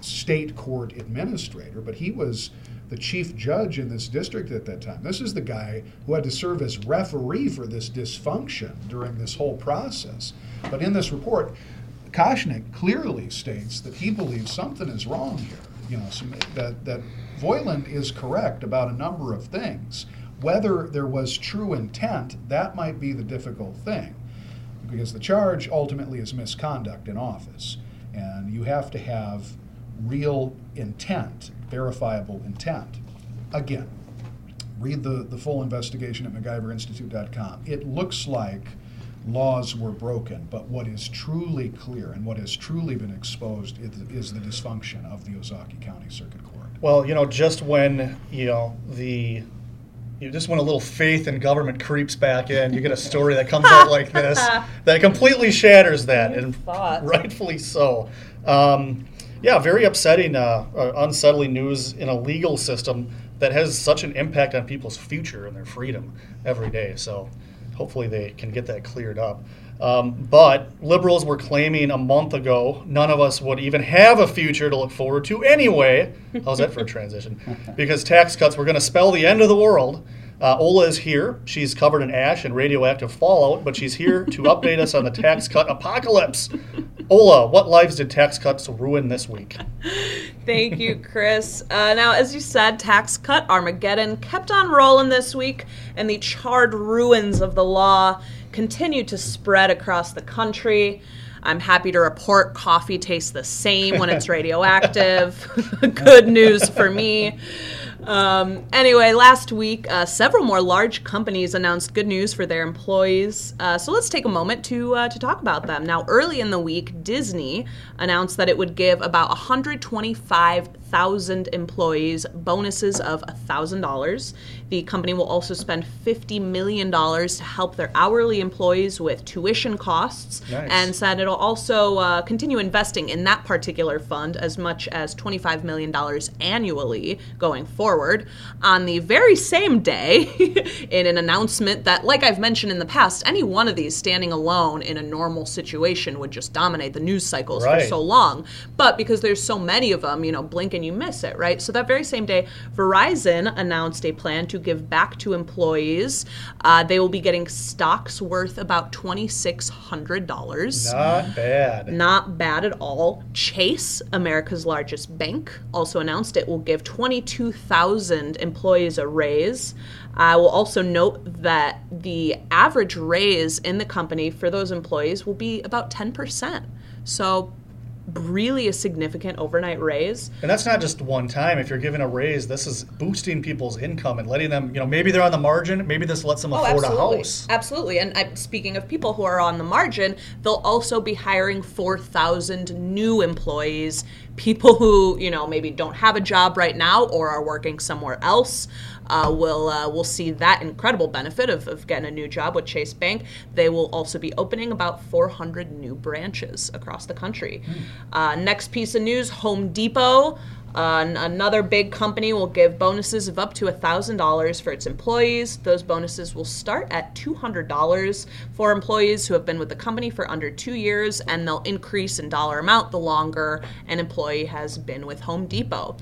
state court administrator, but he was the chief judge in this district at that time. This is the guy who had to serve as referee for this dysfunction during this whole process. But in this report, Koschnick clearly states that he believes something is wrong here. You know, some, that that Voiland is correct about a number of things. Whether there was true intent, that might be the difficult thing, because the charge ultimately is misconduct in office, and you have to have real intent verifiable intent. Again, read the, the full investigation at MacIverInstitute.com. It looks like laws were broken, but what is truly clear and what has truly been exposed is, is the dysfunction of the Ozaukee County Circuit Court. Well, you know, just when you know the you just when a little faith in government creeps back in, you get a story that comes out like this that completely shatters that, and rightfully so. Um, yeah, very upsetting, uh, uh, unsettling news in a legal system that has such an impact on people's future and their freedom every day. So hopefully they can get that cleared up. Um, but liberals were claiming a month ago none of us would even have a future to look forward to anyway. How's that for a transition? Because tax cuts were going to spell the end of the world. Uh, Ola is here. She's covered in ash and radioactive fallout, but she's here to update us on the tax cut apocalypse. Ola, what lives did tax cuts ruin this week? Thank you, Chris. Uh, now, as you said, tax cut Armageddon kept on rolling this week, and the charred ruins of the law continued to spread across the country. I'm happy to report coffee tastes the same when it's radioactive. Good news for me. Um, anyway, last week, uh, several more large companies announced good news for their employees. Uh, so let's take a moment to uh, to talk about them. Now, early in the week, Disney announced that it would give about 125 1,000 employees bonuses of $1,000. The company will also spend $50 million to help their hourly employees with tuition costs Nice. and said it'll also uh, continue investing in that particular fund as much as $25 million annually going forward. On the very same day, in an announcement that, like I've mentioned in the past, any one of these standing alone in a normal situation would just dominate the news cycles for so long. But because there's so many of them, you know, blink and you miss it, right? So that very same day, Verizon announced a plan to give back to employees. Uh, they will be getting stocks worth about $2,600. Not bad. Not bad at all. Chase, America's largest bank, also announced it will give 22,000 employees a raise. I will also note that the average raise in the company for those employees will be about 10%. So, really a significant overnight raise. And that's not just one time. If you're giving a raise, this is boosting people's income and letting them, you know, maybe they're on the margin. Maybe this lets them oh, afford a house. Oh, Absolutely. And I, speaking of people who are on the margin, they'll also be hiring 4,000 new employees, people who, you know, maybe don't have a job right now or are working somewhere else. Uh, will uh, will see that incredible benefit of, of getting a new job with Chase Bank. They will also be opening about 400 new branches across the country. Uh, next piece of news: Home Depot. Uh, another big company will give bonuses of up to $1,000 for its employees. Those bonuses will start at $200 for employees who have been with the company for under two years, and they'll increase in dollar amount the longer an employee has been with Home Depot.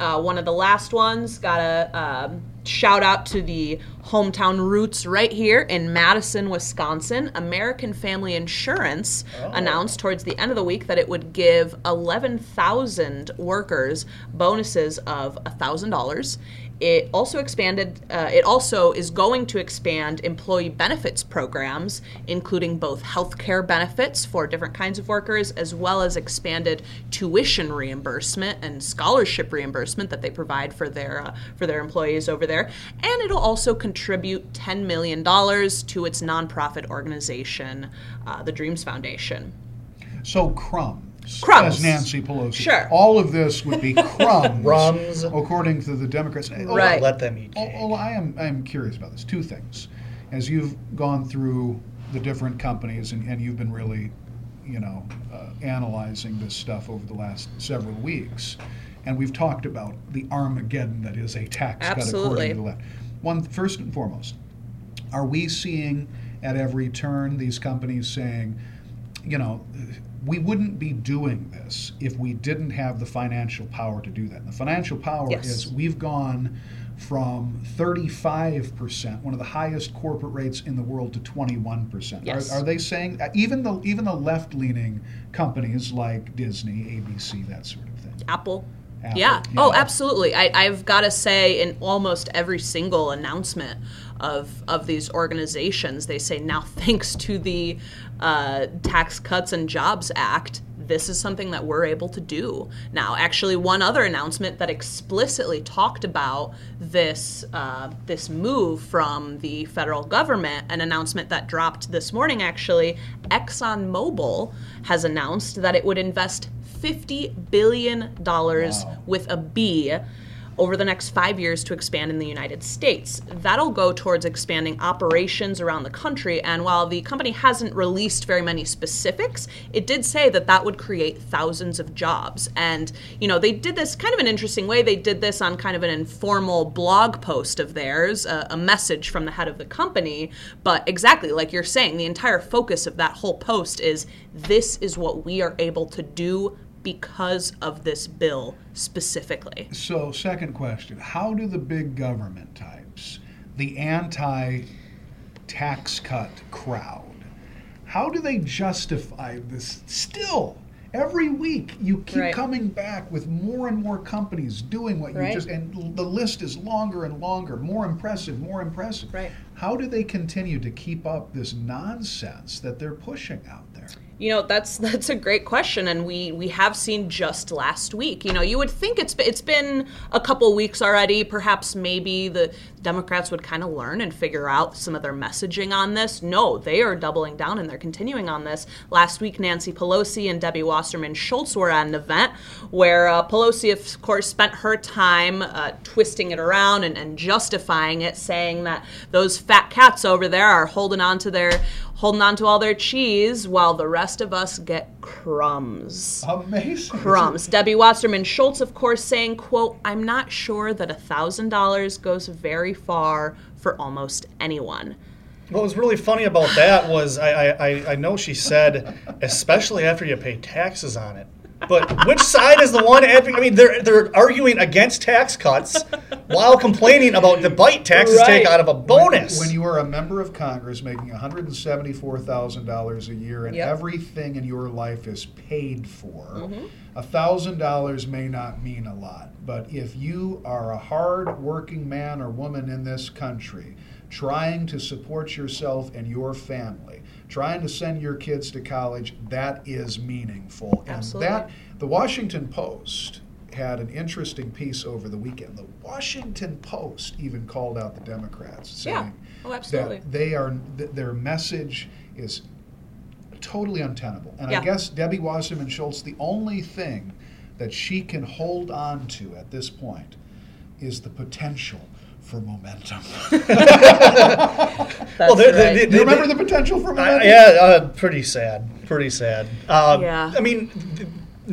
Uh, one of the last ones got a um, shout out to the hometown roots right here in Madison, Wisconsin. American Family Insurance announced towards the end of the week that it would give 11,000 workers bonuses of $1,000. It also expanded, uh, it also is going to expand employee benefits programs, including both health care benefits for different kinds of workers, as well as expanded tuition reimbursement and scholarship reimbursement that they provide for their, uh, for their employees over there. And it'll also contribute $10 million to its nonprofit organization, uh, the Dreams Foundation. So crumbs. Crumbs. As Nancy Pelosi. Sure. All of this would be crumbs. Crumbs. According to the Democrats. Oh, Right. Let them eat Oh, cake. oh, I am I am curious about this. Two things. As you've gone through the different companies and, and you've been really, you know, uh, analyzing this stuff over the last several weeks, and we've talked about the Armageddon that is a tax cut Absolutely. according to the left. One first and foremost, are we seeing at every turn these companies saying, you know, we wouldn't be doing this if we didn't have the financial power to do that. And the financial power Yes. is we've gone from 35%, one of the highest corporate rates in the world, to 21%. Yes. Are, are they saying uh, even the even the left-leaning companies like Disney, ABC, that sort of thing? Apple. Apple, yeah. yeah. Oh, absolutely. I, I've got to say, in almost every single announcement of of these organizations, they say now, thanks to the uh, Tax Cuts and Jobs Act, this is something that we're able to do now. Actually, one other announcement that explicitly talked about this uh, this move from the federal government, an announcement that dropped this morning. Actually, ExxonMobil has announced that it would invest $50 billion Wow. with a B over the next five years to expand in the United States. That'll go towards expanding operations around the country. And while the company hasn't released very many specifics, it did say that that would create thousands of jobs. And, you know, they did this kind of an interesting way. They did this on kind of an informal blog post of theirs, a, a message from the head of the company. But exactly like you're saying, the entire focus of that whole post is this is what we are able to do because of this bill specifically. So, second question How do the big government types, the anti tax cut crowd, how do they justify this still? Every week, you keep Right. coming back with more and more companies doing what you Right. just, and the list is longer and longer, more impressive, more impressive. Right. How do they continue to keep up this nonsense that they're pushing out? You know, that's that's a great question, and we we have seen just last week. You know, you would think it's it's been a couple weeks already. Perhaps maybe the Democrats would kind of learn and figure out some of their messaging on this. No, they are doubling down and they're continuing on this. Last week, Nancy Pelosi and Debbie Wasserman Schultz were at an event where uh, Pelosi, of course, spent her time uh, twisting it around and, and justifying it, saying that those fat cats over there are holding on to their holding on to all their cheese while the rest of us get crumbs. Amazing. Crumbs. Debbie Wasserman Schultz, of course, saying, quote, I'm not sure that a $1,000 goes very far for almost anyone. What was really funny about that was I, I, I know she said, especially after you pay taxes on it. But which side is the one advocating? I mean, they're they're arguing against tax cuts while complaining about the bite taxes Right. take out of a bonus. When, when you are a member of Congress making $174,000 a year and Yep. everything in your life is paid for, Mm-hmm. $1,000 may not mean a lot. But if you are a hard working man or woman in this country trying to support yourself and your family, trying to send your kids to college, that is meaningful. Absolutely. And that, the Washington Post had an interesting piece over the weekend. The Washington Post even called out the Democrats, saying Yeah. Oh, absolutely. that they are th- their message is totally untenable. And Yeah. I guess Debbie Wasserman Schultz, the only thing that she can hold on to at this point is the potential for momentum. That's Well, they're- they- right. they- Do you remember the potential for Uh, momentum? yeah, uh, pretty sad. Pretty sad. Uh, Yeah. I mean,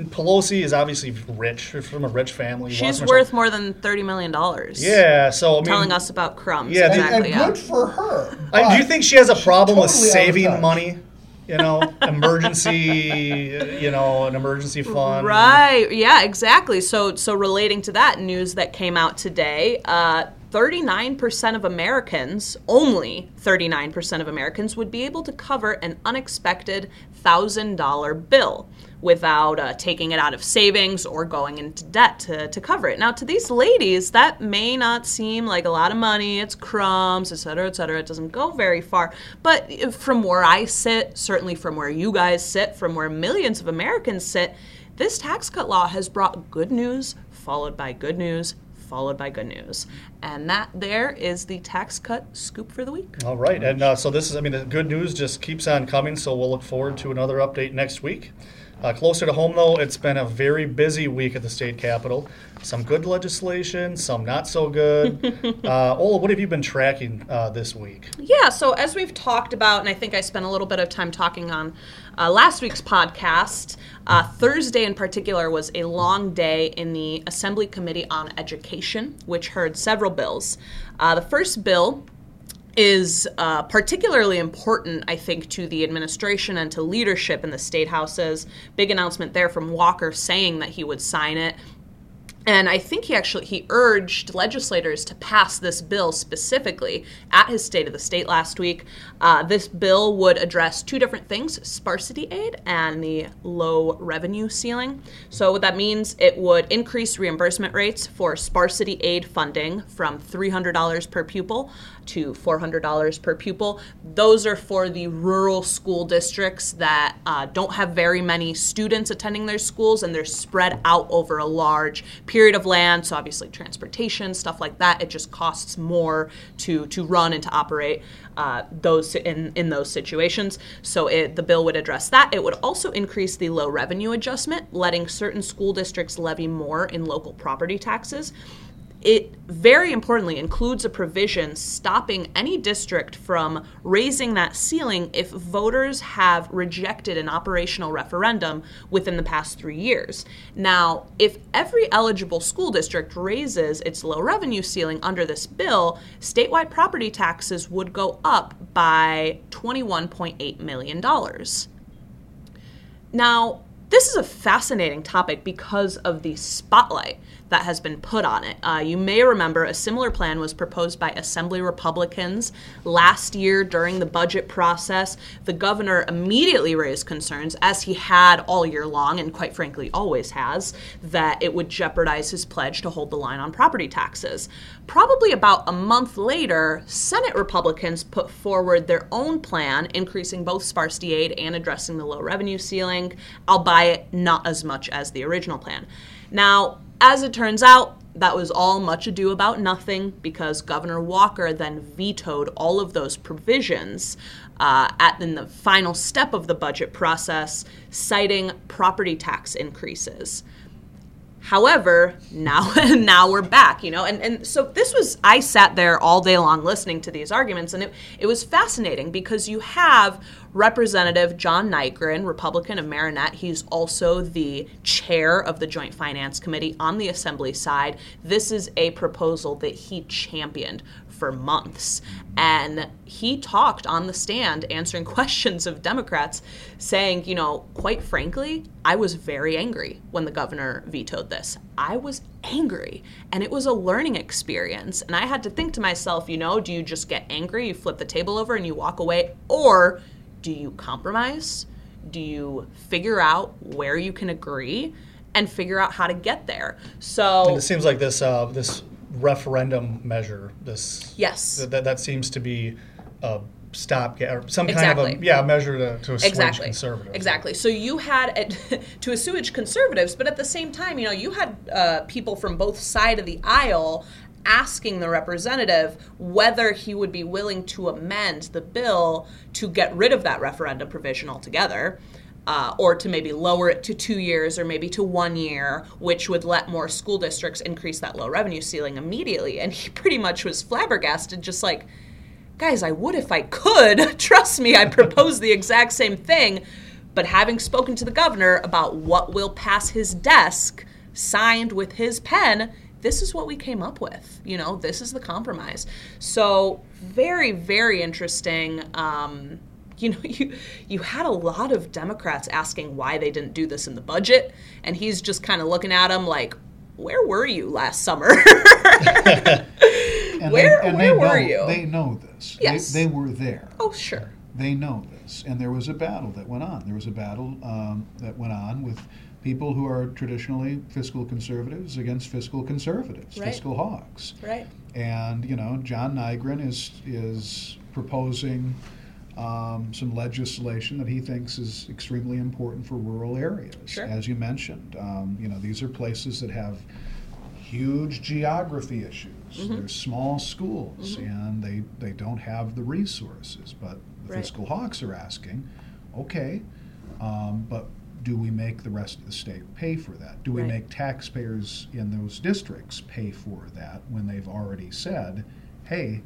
Pelosi is obviously rich, from a rich family. She's worth Schultz- more than $30 million. Yeah, so I mean, Telling us about crumbs. Yeah, exactly. and yeah. good for her. I, do you think she has a problem with totally out of saving money? You know, emergency, you know, an emergency fund. Right. Yeah. Exactly. So, so relating to that news that came out today, uh, 39% of Americans, only 39% of Americans, would be able to cover an unexpected $1,000 bill without uh, taking it out of savings or going into debt to, to cover it. Now, to these ladies, that may not seem like a lot of money. It's crumbs, et cetera, et cetera. It doesn't go very far. But uh, from where I sit, certainly from where you guys sit, from where millions of Americans sit, this tax cut law has brought good news, followed by good news, followed by good news. And that there is the tax cut scoop for the week. All right, and uh, so this is, I mean, the good news just keeps on coming. So we'll look forward to another update next week. Uh, closer to home, though, it's been a very busy week at the state capitol. Some good legislation, some not so good. uh, Ola, what have you been tracking uh, this week? Yeah, so as we've talked about, and I think I spent a little bit of time talking on uh, last week's podcast, uh, Thursday in particular was a long day in the Assembly Committee on Education, which heard several bills. Uh, the first bill is uh, particularly important, I think, to the administration and to leadership in the state houses. Big announcement there from Walker saying that he would sign it. And I think he actually he urged legislators to pass this bill specifically at his State of the State last week. Uh, this bill would address two different things: sparsity aid and the low revenue ceiling. So what that means, it would increase reimbursement rates for sparsity aid funding from $300 per pupil to $400 per pupil. Those are for the rural school districts that uh, don't have very many students attending their schools and they're spread out over a large period of land. So, obviously, transportation, stuff like that, it just costs more to, to run and to operate uh, those in, in those situations. So, it, the bill would address that. It would also increase the low revenue adjustment, letting certain school districts levy more in local property taxes it very importantly includes a provision stopping any district from raising that ceiling if voters have rejected an operational referendum within the past three years. Now, if every eligible school district raises its low revenue ceiling under this bill, statewide property taxes would go up by $21.8 million. Now, this is a fascinating topic because of the spotlight that has been put on it. Uh, you may remember a similar plan was proposed by Assembly Republicans last year during the budget process. The governor immediately raised concerns, as he had all year long, and quite frankly always has, that it would jeopardize his pledge to hold the line on property taxes. Probably about a month later, Senate Republicans put forward their own plan, increasing both sparsity aid and addressing the low revenue ceiling, albeit not as much as the original plan. Now, as it turns out, that was all much ado about nothing because Governor Walker then vetoed all of those provisions uh, at in the final step of the budget process, citing property tax increases. However, now now we're back, you know, and, and so this was I sat there all day long listening to these arguments, and it, it was fascinating because you have Representative John Nygren, Republican of Marinette. He's also the chair of the Joint Finance Committee on the Assembly side. This is a proposal that he championed for months. And he talked on the stand answering questions of Democrats, saying, you know, quite frankly, I was very angry when the governor vetoed this. I was angry. And it was a learning experience. And I had to think to myself, you know, do you just get angry, you flip the table over, and you walk away? Or do you compromise? Do you figure out where you can agree? and figure out how to get there. So and it seems like this uh, this referendum measure. This yes, that that seems to be a stopgap or some exactly. kind of a yeah measure to, to assuage exactly. conservatives. Exactly. So you had a, to assuage conservatives, but at the same time, you know, you had uh, people from both side of the aisle asking the representative whether he would be willing to amend the bill to get rid of that referendum provision altogether uh, or to maybe lower it to two years or maybe to one year, which would let more school districts increase that low revenue ceiling immediately. And he pretty much was flabbergasted, just like, guys, I would if I could. Trust me, I proposed the exact same thing. But having spoken to the governor about what will pass his desk, signed with his pen, this is what we came up with. You know, this is the compromise. So, very, very interesting. Um, you know you you had a lot of democrats asking why they didn't do this in the budget and he's just kind of looking at them like where were you last summer And where they, and where they were you They know this. Yes. They, they were there. oh sure They know this. And there was a battle that went on. There was a battle um, that went on with people who are traditionally fiscal conservatives against fiscal conservatives, Right. fiscal hawks. right And, you know, John Nygren is, is proposing um, some legislation that he thinks is extremely important for rural areas. Sure. As you mentioned, um, you know, these are places that have huge geography issues. Mm-hmm. They're small schools and they, they don't have the resources. But the Right. fiscal hawks are asking, okay, um, but do we make the rest of the state pay for that? Do we Right. make taxpayers in those districts pay for that when they've already said, hey,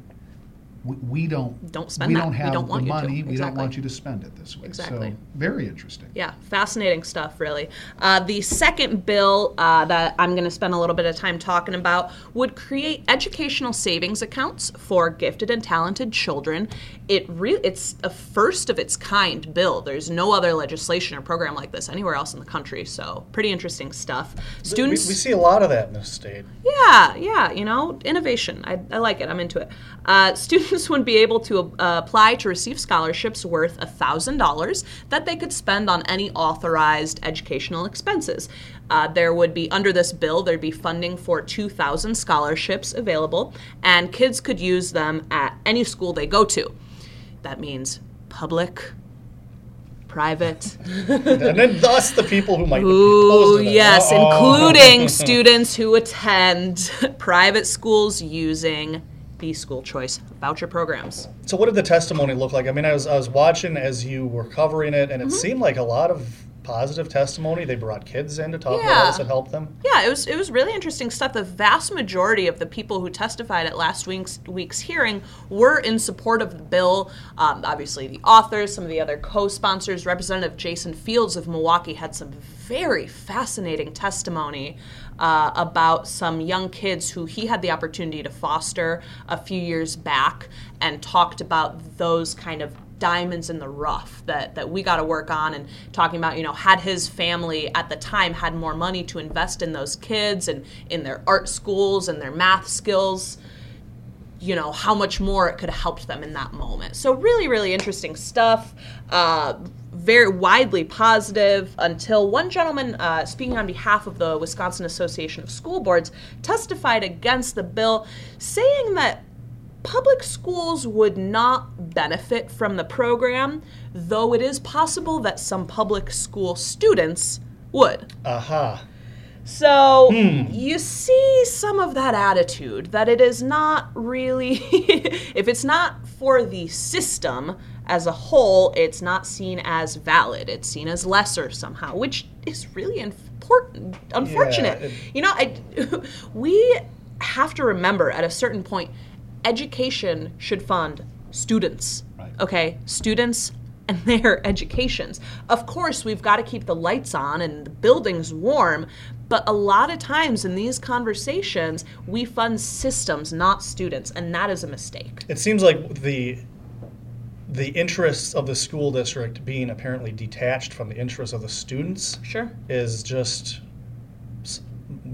we, we don't Don't spend we that. don't We have don't want the money. We don't want you to spend it this way. Exactly. So very interesting. Yeah, fascinating stuff, really. Uh, the second bill uh, that I'm going to spend a little bit of time talking about would create educational savings accounts for gifted and talented children. It re- it's a first of its kind bill. There's no other legislation or program like this anywhere else in the country. So pretty interesting stuff. We, Students, we see a lot of that in this state. yeah, yeah, you know, innovation. I, I like it. I'm into it. Uh, students would be able to uh, apply to receive scholarships worth $1,000 that they could spend on any authorized educational expenses. Uh, there would be, under this bill, there'd be funding for 2,000 scholarships available, and kids could use them at any school they go to. That means public, private, and then thus the people who might be Ooh, yes, Uh-oh. including students who attend private schools using the school choice voucher programs. So what did the testimony look like? I mean, I was I was watching as you were covering it, and it Mm-hmm. seemed like a lot of positive testimony. They brought kids in to talk Yeah. about this and help them. Yeah, it was it was really interesting stuff. The vast majority of the people who testified at last week's week's hearing were in support of the bill. Um, obviously, the authors, some of the other co-sponsors, Representative Jason Fields of Milwaukee had some very fascinating testimony uh, about some young kids who he had the opportunity to foster a few years back, and talked about those kind of diamonds in the rough that, that we got to work on and talking about you know had his family at the time had more money to invest in those kids and in their art schools and their math skills you know how much more it could have helped them in that moment. So really really interesting stuff uh, very widely positive until one gentleman uh, speaking on behalf of the wisconsin association of school boards testified against the bill saying that public schools would not benefit from the program though it is possible that some public school students would Aha. so hmm. you see some of that attitude that it is not really, if it's not for the system as a whole, it's not seen as valid. It's seen as lesser somehow, which is really important, unfortunate. it- you know, I, we have to remember at a certain point, education should fund students. Right. Okay, students and their educations. Of course, we've got to keep the lights on and the buildings warm, but a lot of times in these conversations, we fund systems, not students, and that is a mistake. It seems like the the interests of the school district being apparently detached from the interests of the students Sure. is just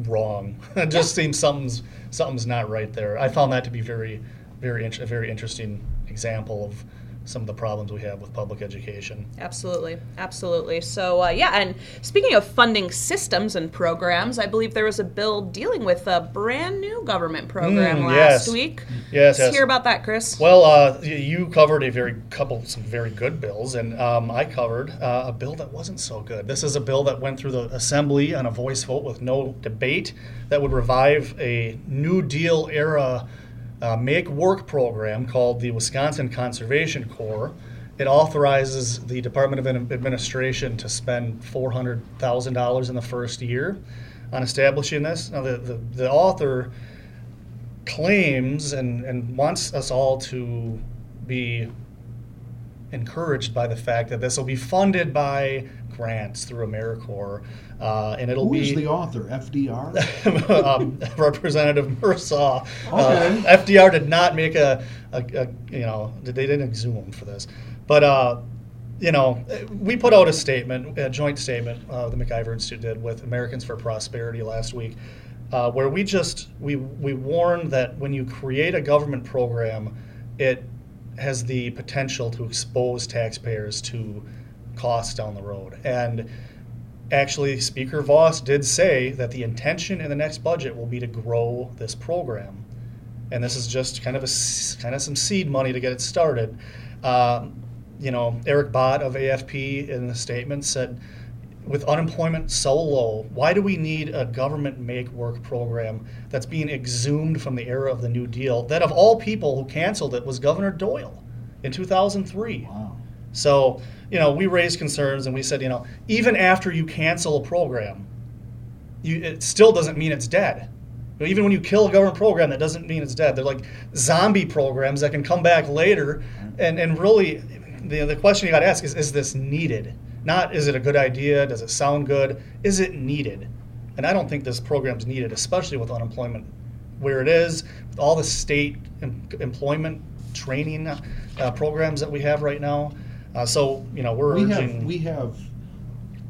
wrong. it just seems something's something's not right there. I found that to be very, very a very interesting example of some of the problems we have with public education. Absolutely, absolutely. So, uh, yeah, and speaking of funding systems and programs, I believe there was a bill dealing with a brand new government program Mm, last yes. week. Yes, Let's yes. hear about that, Chris. Well, uh, you covered a very couple, some very good bills, and um, I covered uh, a bill that wasn't so good. This is a bill that went through the assembly on a voice vote with no debate that would revive a New Deal era uh, make work program called the Wisconsin Conservation Corps. It authorizes the Department of Administration to spend four hundred thousand dollars in the first year on establishing this. Now, the, the, the author claims and, and wants us all to be encouraged by the fact that this will be funded by grants through AmeriCorps, uh, and it'll Who be is the author? FDR? um, Representative Mursau. Okay. Uh, FDR did not make a, a, a you know, they didn't exhume for this, but uh, you know, we put out a statement, a joint statement, uh, the MacIver Institute did with Americans for Prosperity last week, uh, where we just we we warn that when you create a government program, it has the potential to expose taxpayers to costs down the road and actually speaker vos did say that the intention in the next budget will be to grow this program. And this is just kind of a kind of some seed money to get it started. Um, you know eric bott of afp in the statement said with unemployment so low why do we need a government make work program that's being exhumed from the era of the new deal that of all people who canceled it was governor doyle in 2003 wow. So, you know, we raised concerns and we said, you know, even after you cancel a program, you, it still doesn't mean it's dead. You know, even when you kill a government program, that doesn't mean it's dead. They're like zombie programs that can come back later. And, and really, the, the question you got to ask is, is this needed? Not is it a good idea? Does it sound good? Is it needed? And I don't think this program's needed, especially with unemployment where it is, with all the state em- employment training uh, programs that we have right now. Uh, so, you know, we're We urging. have, we have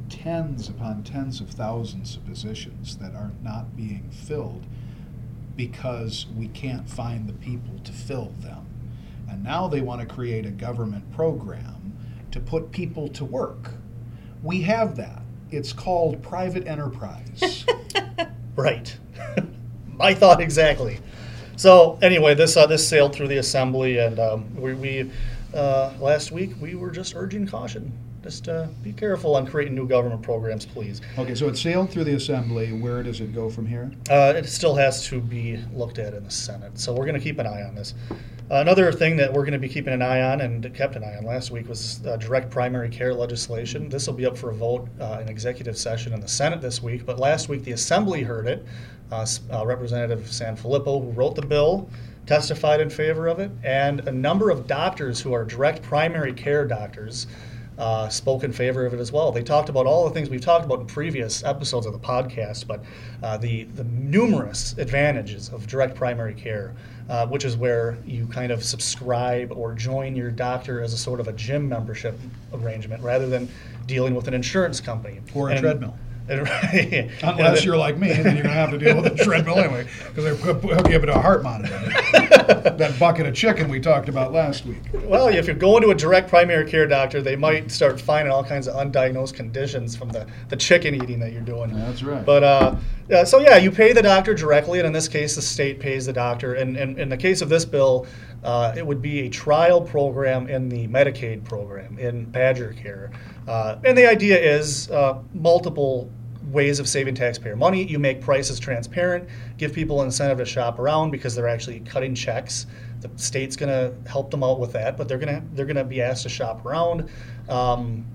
tens upon tens of thousands of positions that are not being filled because we can't find the people to fill them. And now they want to create a government program to put people to work. We have that. It's called private enterprise. Right. My thought exactly. So anyway, this uh, this sailed through the assembly, and um, we, we uh, last week we were just urging caution. Just uh, be careful on creating new government programs, please. okay, so it sailed through the assembly. Where does it go from here? Uh, it still has to be looked at in the Senate, so we're going to keep an eye on this. Uh, another thing that we're going to be keeping an eye on and kept an eye on last week was uh, direct primary care legislation. This will be up for a vote uh, in executive session in the Senate this week, but last week the Assembly heard it. Representative Sanfilippo, who wrote the bill, testified in favor of it, and a number of doctors who are direct primary care doctors uh, spoke in favor of it as well. They talked about all the things we've talked about in previous episodes of the podcast, but uh, the, the numerous advantages of direct primary care, uh, which is where you kind of subscribe or join your doctor as a sort of a gym membership arrangement rather than dealing with an insurance company. Or a And- treadmill. Unless you're like me, then you're going to have to deal with a treadmill anyway, because they're hook you up to a heart monitor. that bucket of chicken we talked about last week. Well, if you're going to a direct primary care doctor, they might start finding all kinds of undiagnosed conditions from the, the chicken eating that you're doing. That's right. But uh, yeah, so yeah, you pay the doctor directly, and in this case, the state pays the doctor. And, and in the case of this bill, uh, it would be a trial program in the Medicaid program in Badger Care. Uh, and the idea is uh, multiple ways of saving taxpayer money. You make prices transparent, give people incentive to shop around because they're actually cutting checks. The state's going to help them out with that, but they're going to they're going to be asked to shop around. Um,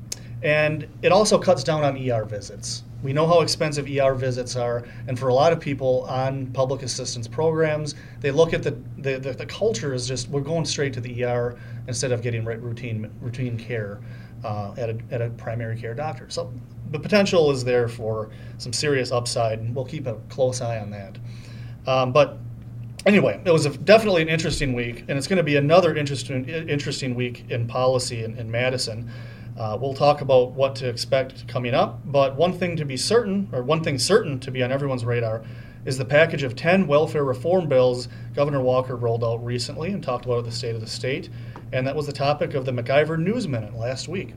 and it also cuts down on ER visits. We know how expensive ER visits are, and for a lot of people on public assistance programs, they look at the the, the, the culture is just we're going straight to the ER instead of getting routine routine care uh, at, a, at a primary care doctor. So the potential is there for some serious upside, and we'll keep a close eye on that. Um, but anyway, it was a, definitely an interesting week, and it's going to be another interesting interesting week in policy in, in Madison. Uh, we'll talk about what to expect coming up, but one thing to be certain, or one thing certain to be on everyone's radar, is the package of 10 welfare reform bills Governor Walker rolled out recently and talked about at the State of the State, and that was the topic of the MacIver News Minute last week.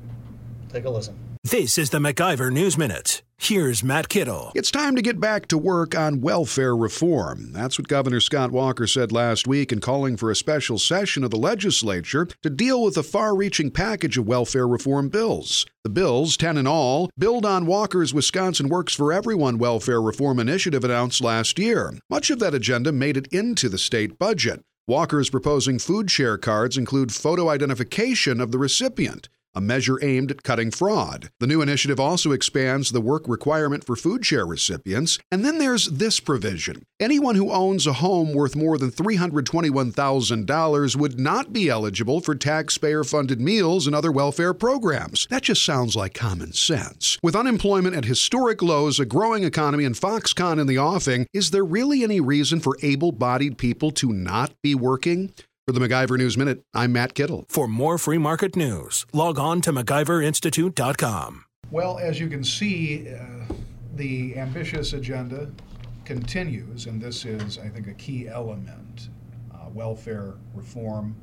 Take a listen. This is the MacIver News Minute. Here's Matt Kittle. It's time to get back to work on welfare reform. That's what Governor Scott Walker said last week in calling for a special session of the legislature to deal with a far reaching package of welfare reform bills. The bills, 10 in all, build on Walker's Wisconsin Works for Everyone welfare reform initiative announced last year. Much of that agenda made it into the state budget. Walker's proposing food share cards include photo identification of the recipient a measure aimed at cutting fraud. The new initiative also expands the work requirement for food share recipients. And then there's this provision anyone who owns a home worth more than $321,000 would not be eligible for taxpayer funded meals and other welfare programs. That just sounds like common sense. With unemployment at historic lows, a growing economy, and Foxconn in the offing, is there really any reason for able bodied people to not be working? For the MacIver News Minute, I'm Matt Kittle. For more free market news, log on to MacIverInstitute.com. Well, as you can see, uh, the ambitious agenda continues, and this is, I think, a key element. Uh, welfare reform,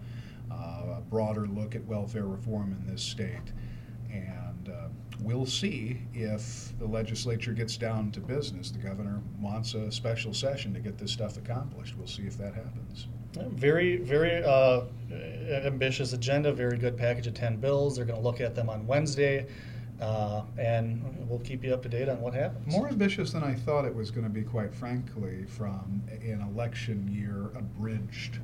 uh, a broader look at welfare reform in this state. And uh, we'll see if the legislature gets down to business. The governor wants a special session to get this stuff accomplished. We'll see if that happens. Yeah, Very, very uh, ambitious agenda, very good package of 10 bills. They're going to look at them on Wednesday, uh, and we'll keep you up to date on what happens. More ambitious than I thought it was going to be, quite frankly, from an election year abridged,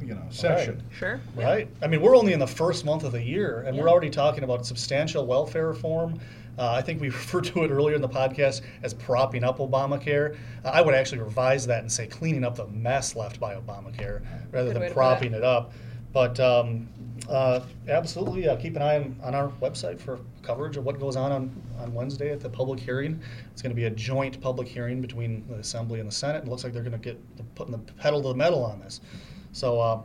you know, session. Sure. Right. I mean, we're only in the first month of the year, and we're already talking about substantial welfare reform. Uh, I think we referred to it earlier in the podcast as propping up Obamacare. Uh, I would actually revise that and say cleaning up the mess left by Obamacare rather Good than propping it. up. But um, uh, absolutely, uh, keep an eye on, on our website for coverage of what goes on, on on Wednesday at the public hearing. It's going to be a joint public hearing between the Assembly and the Senate. It looks like they're going to get putting the pedal to the metal on this. So. Uh,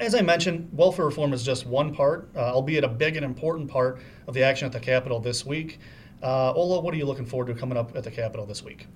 as I mentioned, welfare reform is just one part, uh, albeit a big and important part of the action at the Capitol this week. Uh, Ola, what are you looking forward to coming up at the Capitol this week?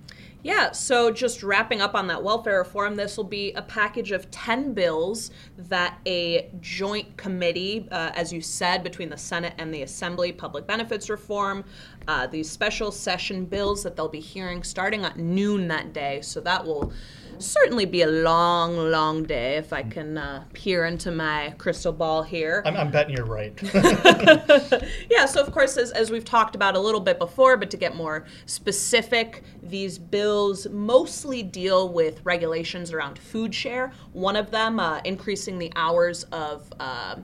Yeah, so just wrapping up on that welfare reform, this will be a package of 10 bills that a joint committee, uh, as you said, between the Senate and the Assembly, public benefits reform, uh, these special session bills that they'll be hearing starting at noon that day. So that will certainly be a long, long day if I can uh, peer into my crystal ball here. I'm, I'm betting you're right. Yeah, so of course, as, as we've talked about a little bit before, but to get more specific, these bills mostly deal with regulations around food share. One of them, uh, increasing the hours of uh,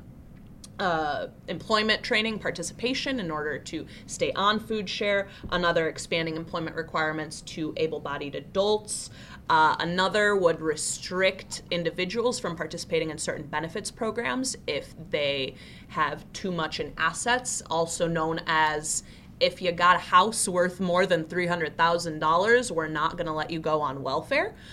uh, employment training participation in order to stay on food share, another expanding employment requirements to able bodied adults. Uh, another would restrict individuals from participating in certain benefits programs if they have too much in assets, also known as if you got a house worth more than $300,000, we're not going to let you go on welfare.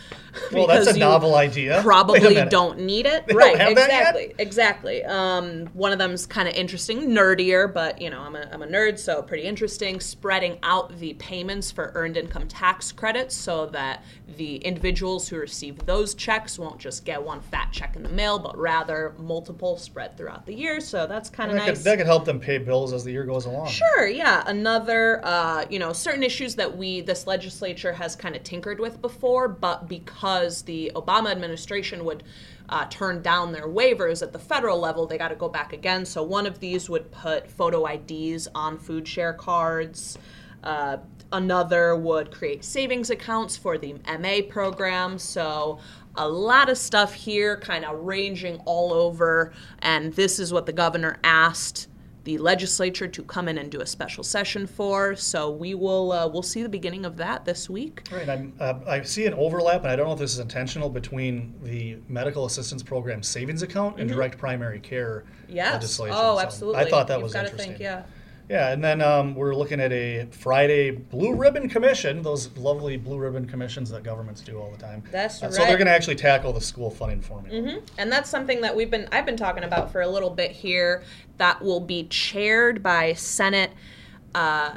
Well, that's a novel idea. Probably don't need it. They right, have that yet? exactly. Exactly. Um, one of them's kind of interesting, nerdier, but you know, I'm a, I'm a nerd, so pretty interesting. Spreading out the payments for earned income tax credits so that the individuals who receive those checks won't just get one fat check in the mail, but rather multiple spread throughout the year. So that's kind of That nice. could, that could help them pay bills as the year goes along. Sure, yeah. Another, uh, you know, certain issues that we, this legislature has kind of tinkered with before, but because the Obama administration would uh, turn down their waivers at the federal level, they got to go back again. So one of these would put photo IDs on food share cards. Uh, another would create savings accounts for the MA program. So a lot of stuff here, kind of ranging all over. And this is what the governor asked the legislature to come in and do a special session for. So we will uh, we'll see the beginning of that this week. Right, I'm, uh, I see an overlap, and I don't know if this is intentional, between the medical assistance program savings account and direct primary care Mm-hmm. Yes. legislation. Oh, So absolutely. I thought that You've was interesting. Think, yeah. Yeah, and then um, we're looking at a Friday blue ribbon commission, those lovely blue ribbon commissions that governments do all the time. That's Uh, So right. Mm-hmm. they're going to actually tackle the school funding formula. Mhm. And that's something that we've been I've been talking about for a little bit here. That will be chaired by Senate uh,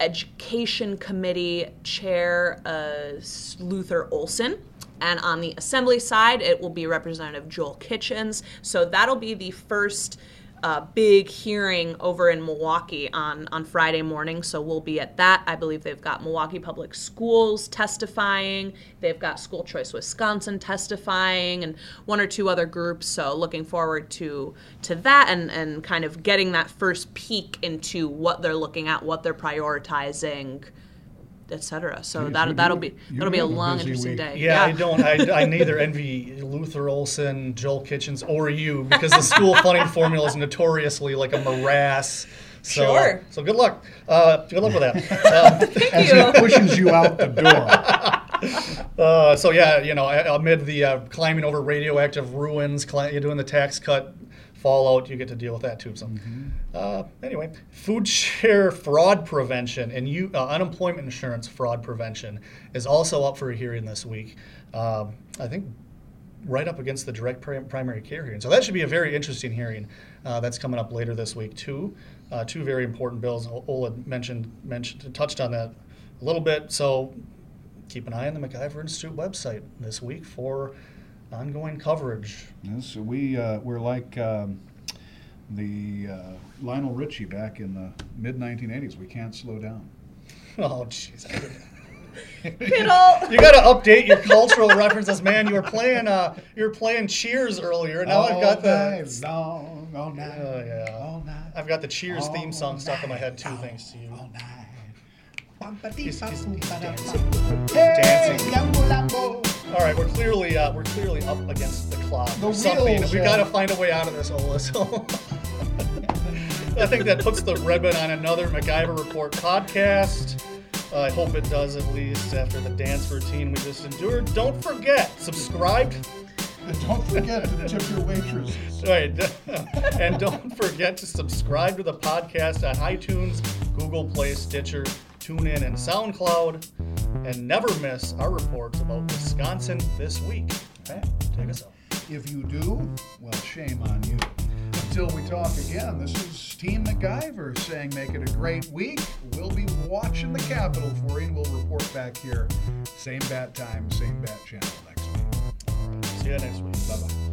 Education Committee Chair uh, Luther Olson. And on the Assembly side, it will be Representative Joel Kitchens. So that'll be the first uh, big hearing over in Milwaukee on, on Friday morning. So we'll be at that. I believe they've got Milwaukee Public Schools testifying. They've got School Choice Wisconsin testifying and one or two other groups. So looking forward to to that and, and kind of getting that first peek into what they're looking at, what they're prioritizing, etc. So Geez, that you that'll be that'll be a have a long interesting week. day. Yeah, I don't. I, I neither envy Luther Olson, Joel Kitchens, or you because the school funding formula is notoriously like a morass. So, Sure. So good luck. Uh, good luck with that. Um, Thank As you. he pushes you out the door. uh, so yeah, you know, amid the uh, climbing over radioactive ruins, cli- you're doing the tax cut fallout, you get to deal with that too. So, uh, anyway, food share fraud prevention and you uh, unemployment insurance fraud prevention is also up for a hearing this week. Um, I think right up against the direct pri- primary care hearing. So that should be a very interesting hearing uh, that's coming up later this week too. Uh, two very important bills. Ola mentioned mentioned touched on that a little bit. So keep an eye on the MacIver Institute website this week for ongoing coverage. Yes, we uh, we're like um, the uh, Lionel Richie back in the mid 1980s. We can't slow down. Oh, jeez. Kittle. You got to update your cultural references, man. You were playing, uh, you were playing Cheers earlier. Now I've got the, night long, all night, Oh, yeah. all night, I've got the Cheers theme all song stuck in my head too, long, thanks to you. all night. He's- he's- he's Bum-ba-dee-ba-boom-ba-da-bum. dancing. Hey, Lambo-Lambo. All right, we're clearly uh, we're clearly up against the clock. The or something. wheels We have- got to find a way out of this, Ola. So I think that puts the ribbon on another MacIver Report podcast. Uh, I hope it does at least after the dance routine we just endured. Don't forget, subscribe. And don't forget to tip your waitresses. Right, and don't forget to subscribe to the podcast on iTunes, Google Play, Stitcher, TuneIn, and SoundCloud, and never miss our reports about Wisconsin this week. Pat, take us out. If you do, well, shame on you. Until we talk again, this is Team MacIver saying make it a great week. We'll be watching the Capitol for you, and we'll report back here. Same bat time, same bat channel next week. See you next week. Bye bye.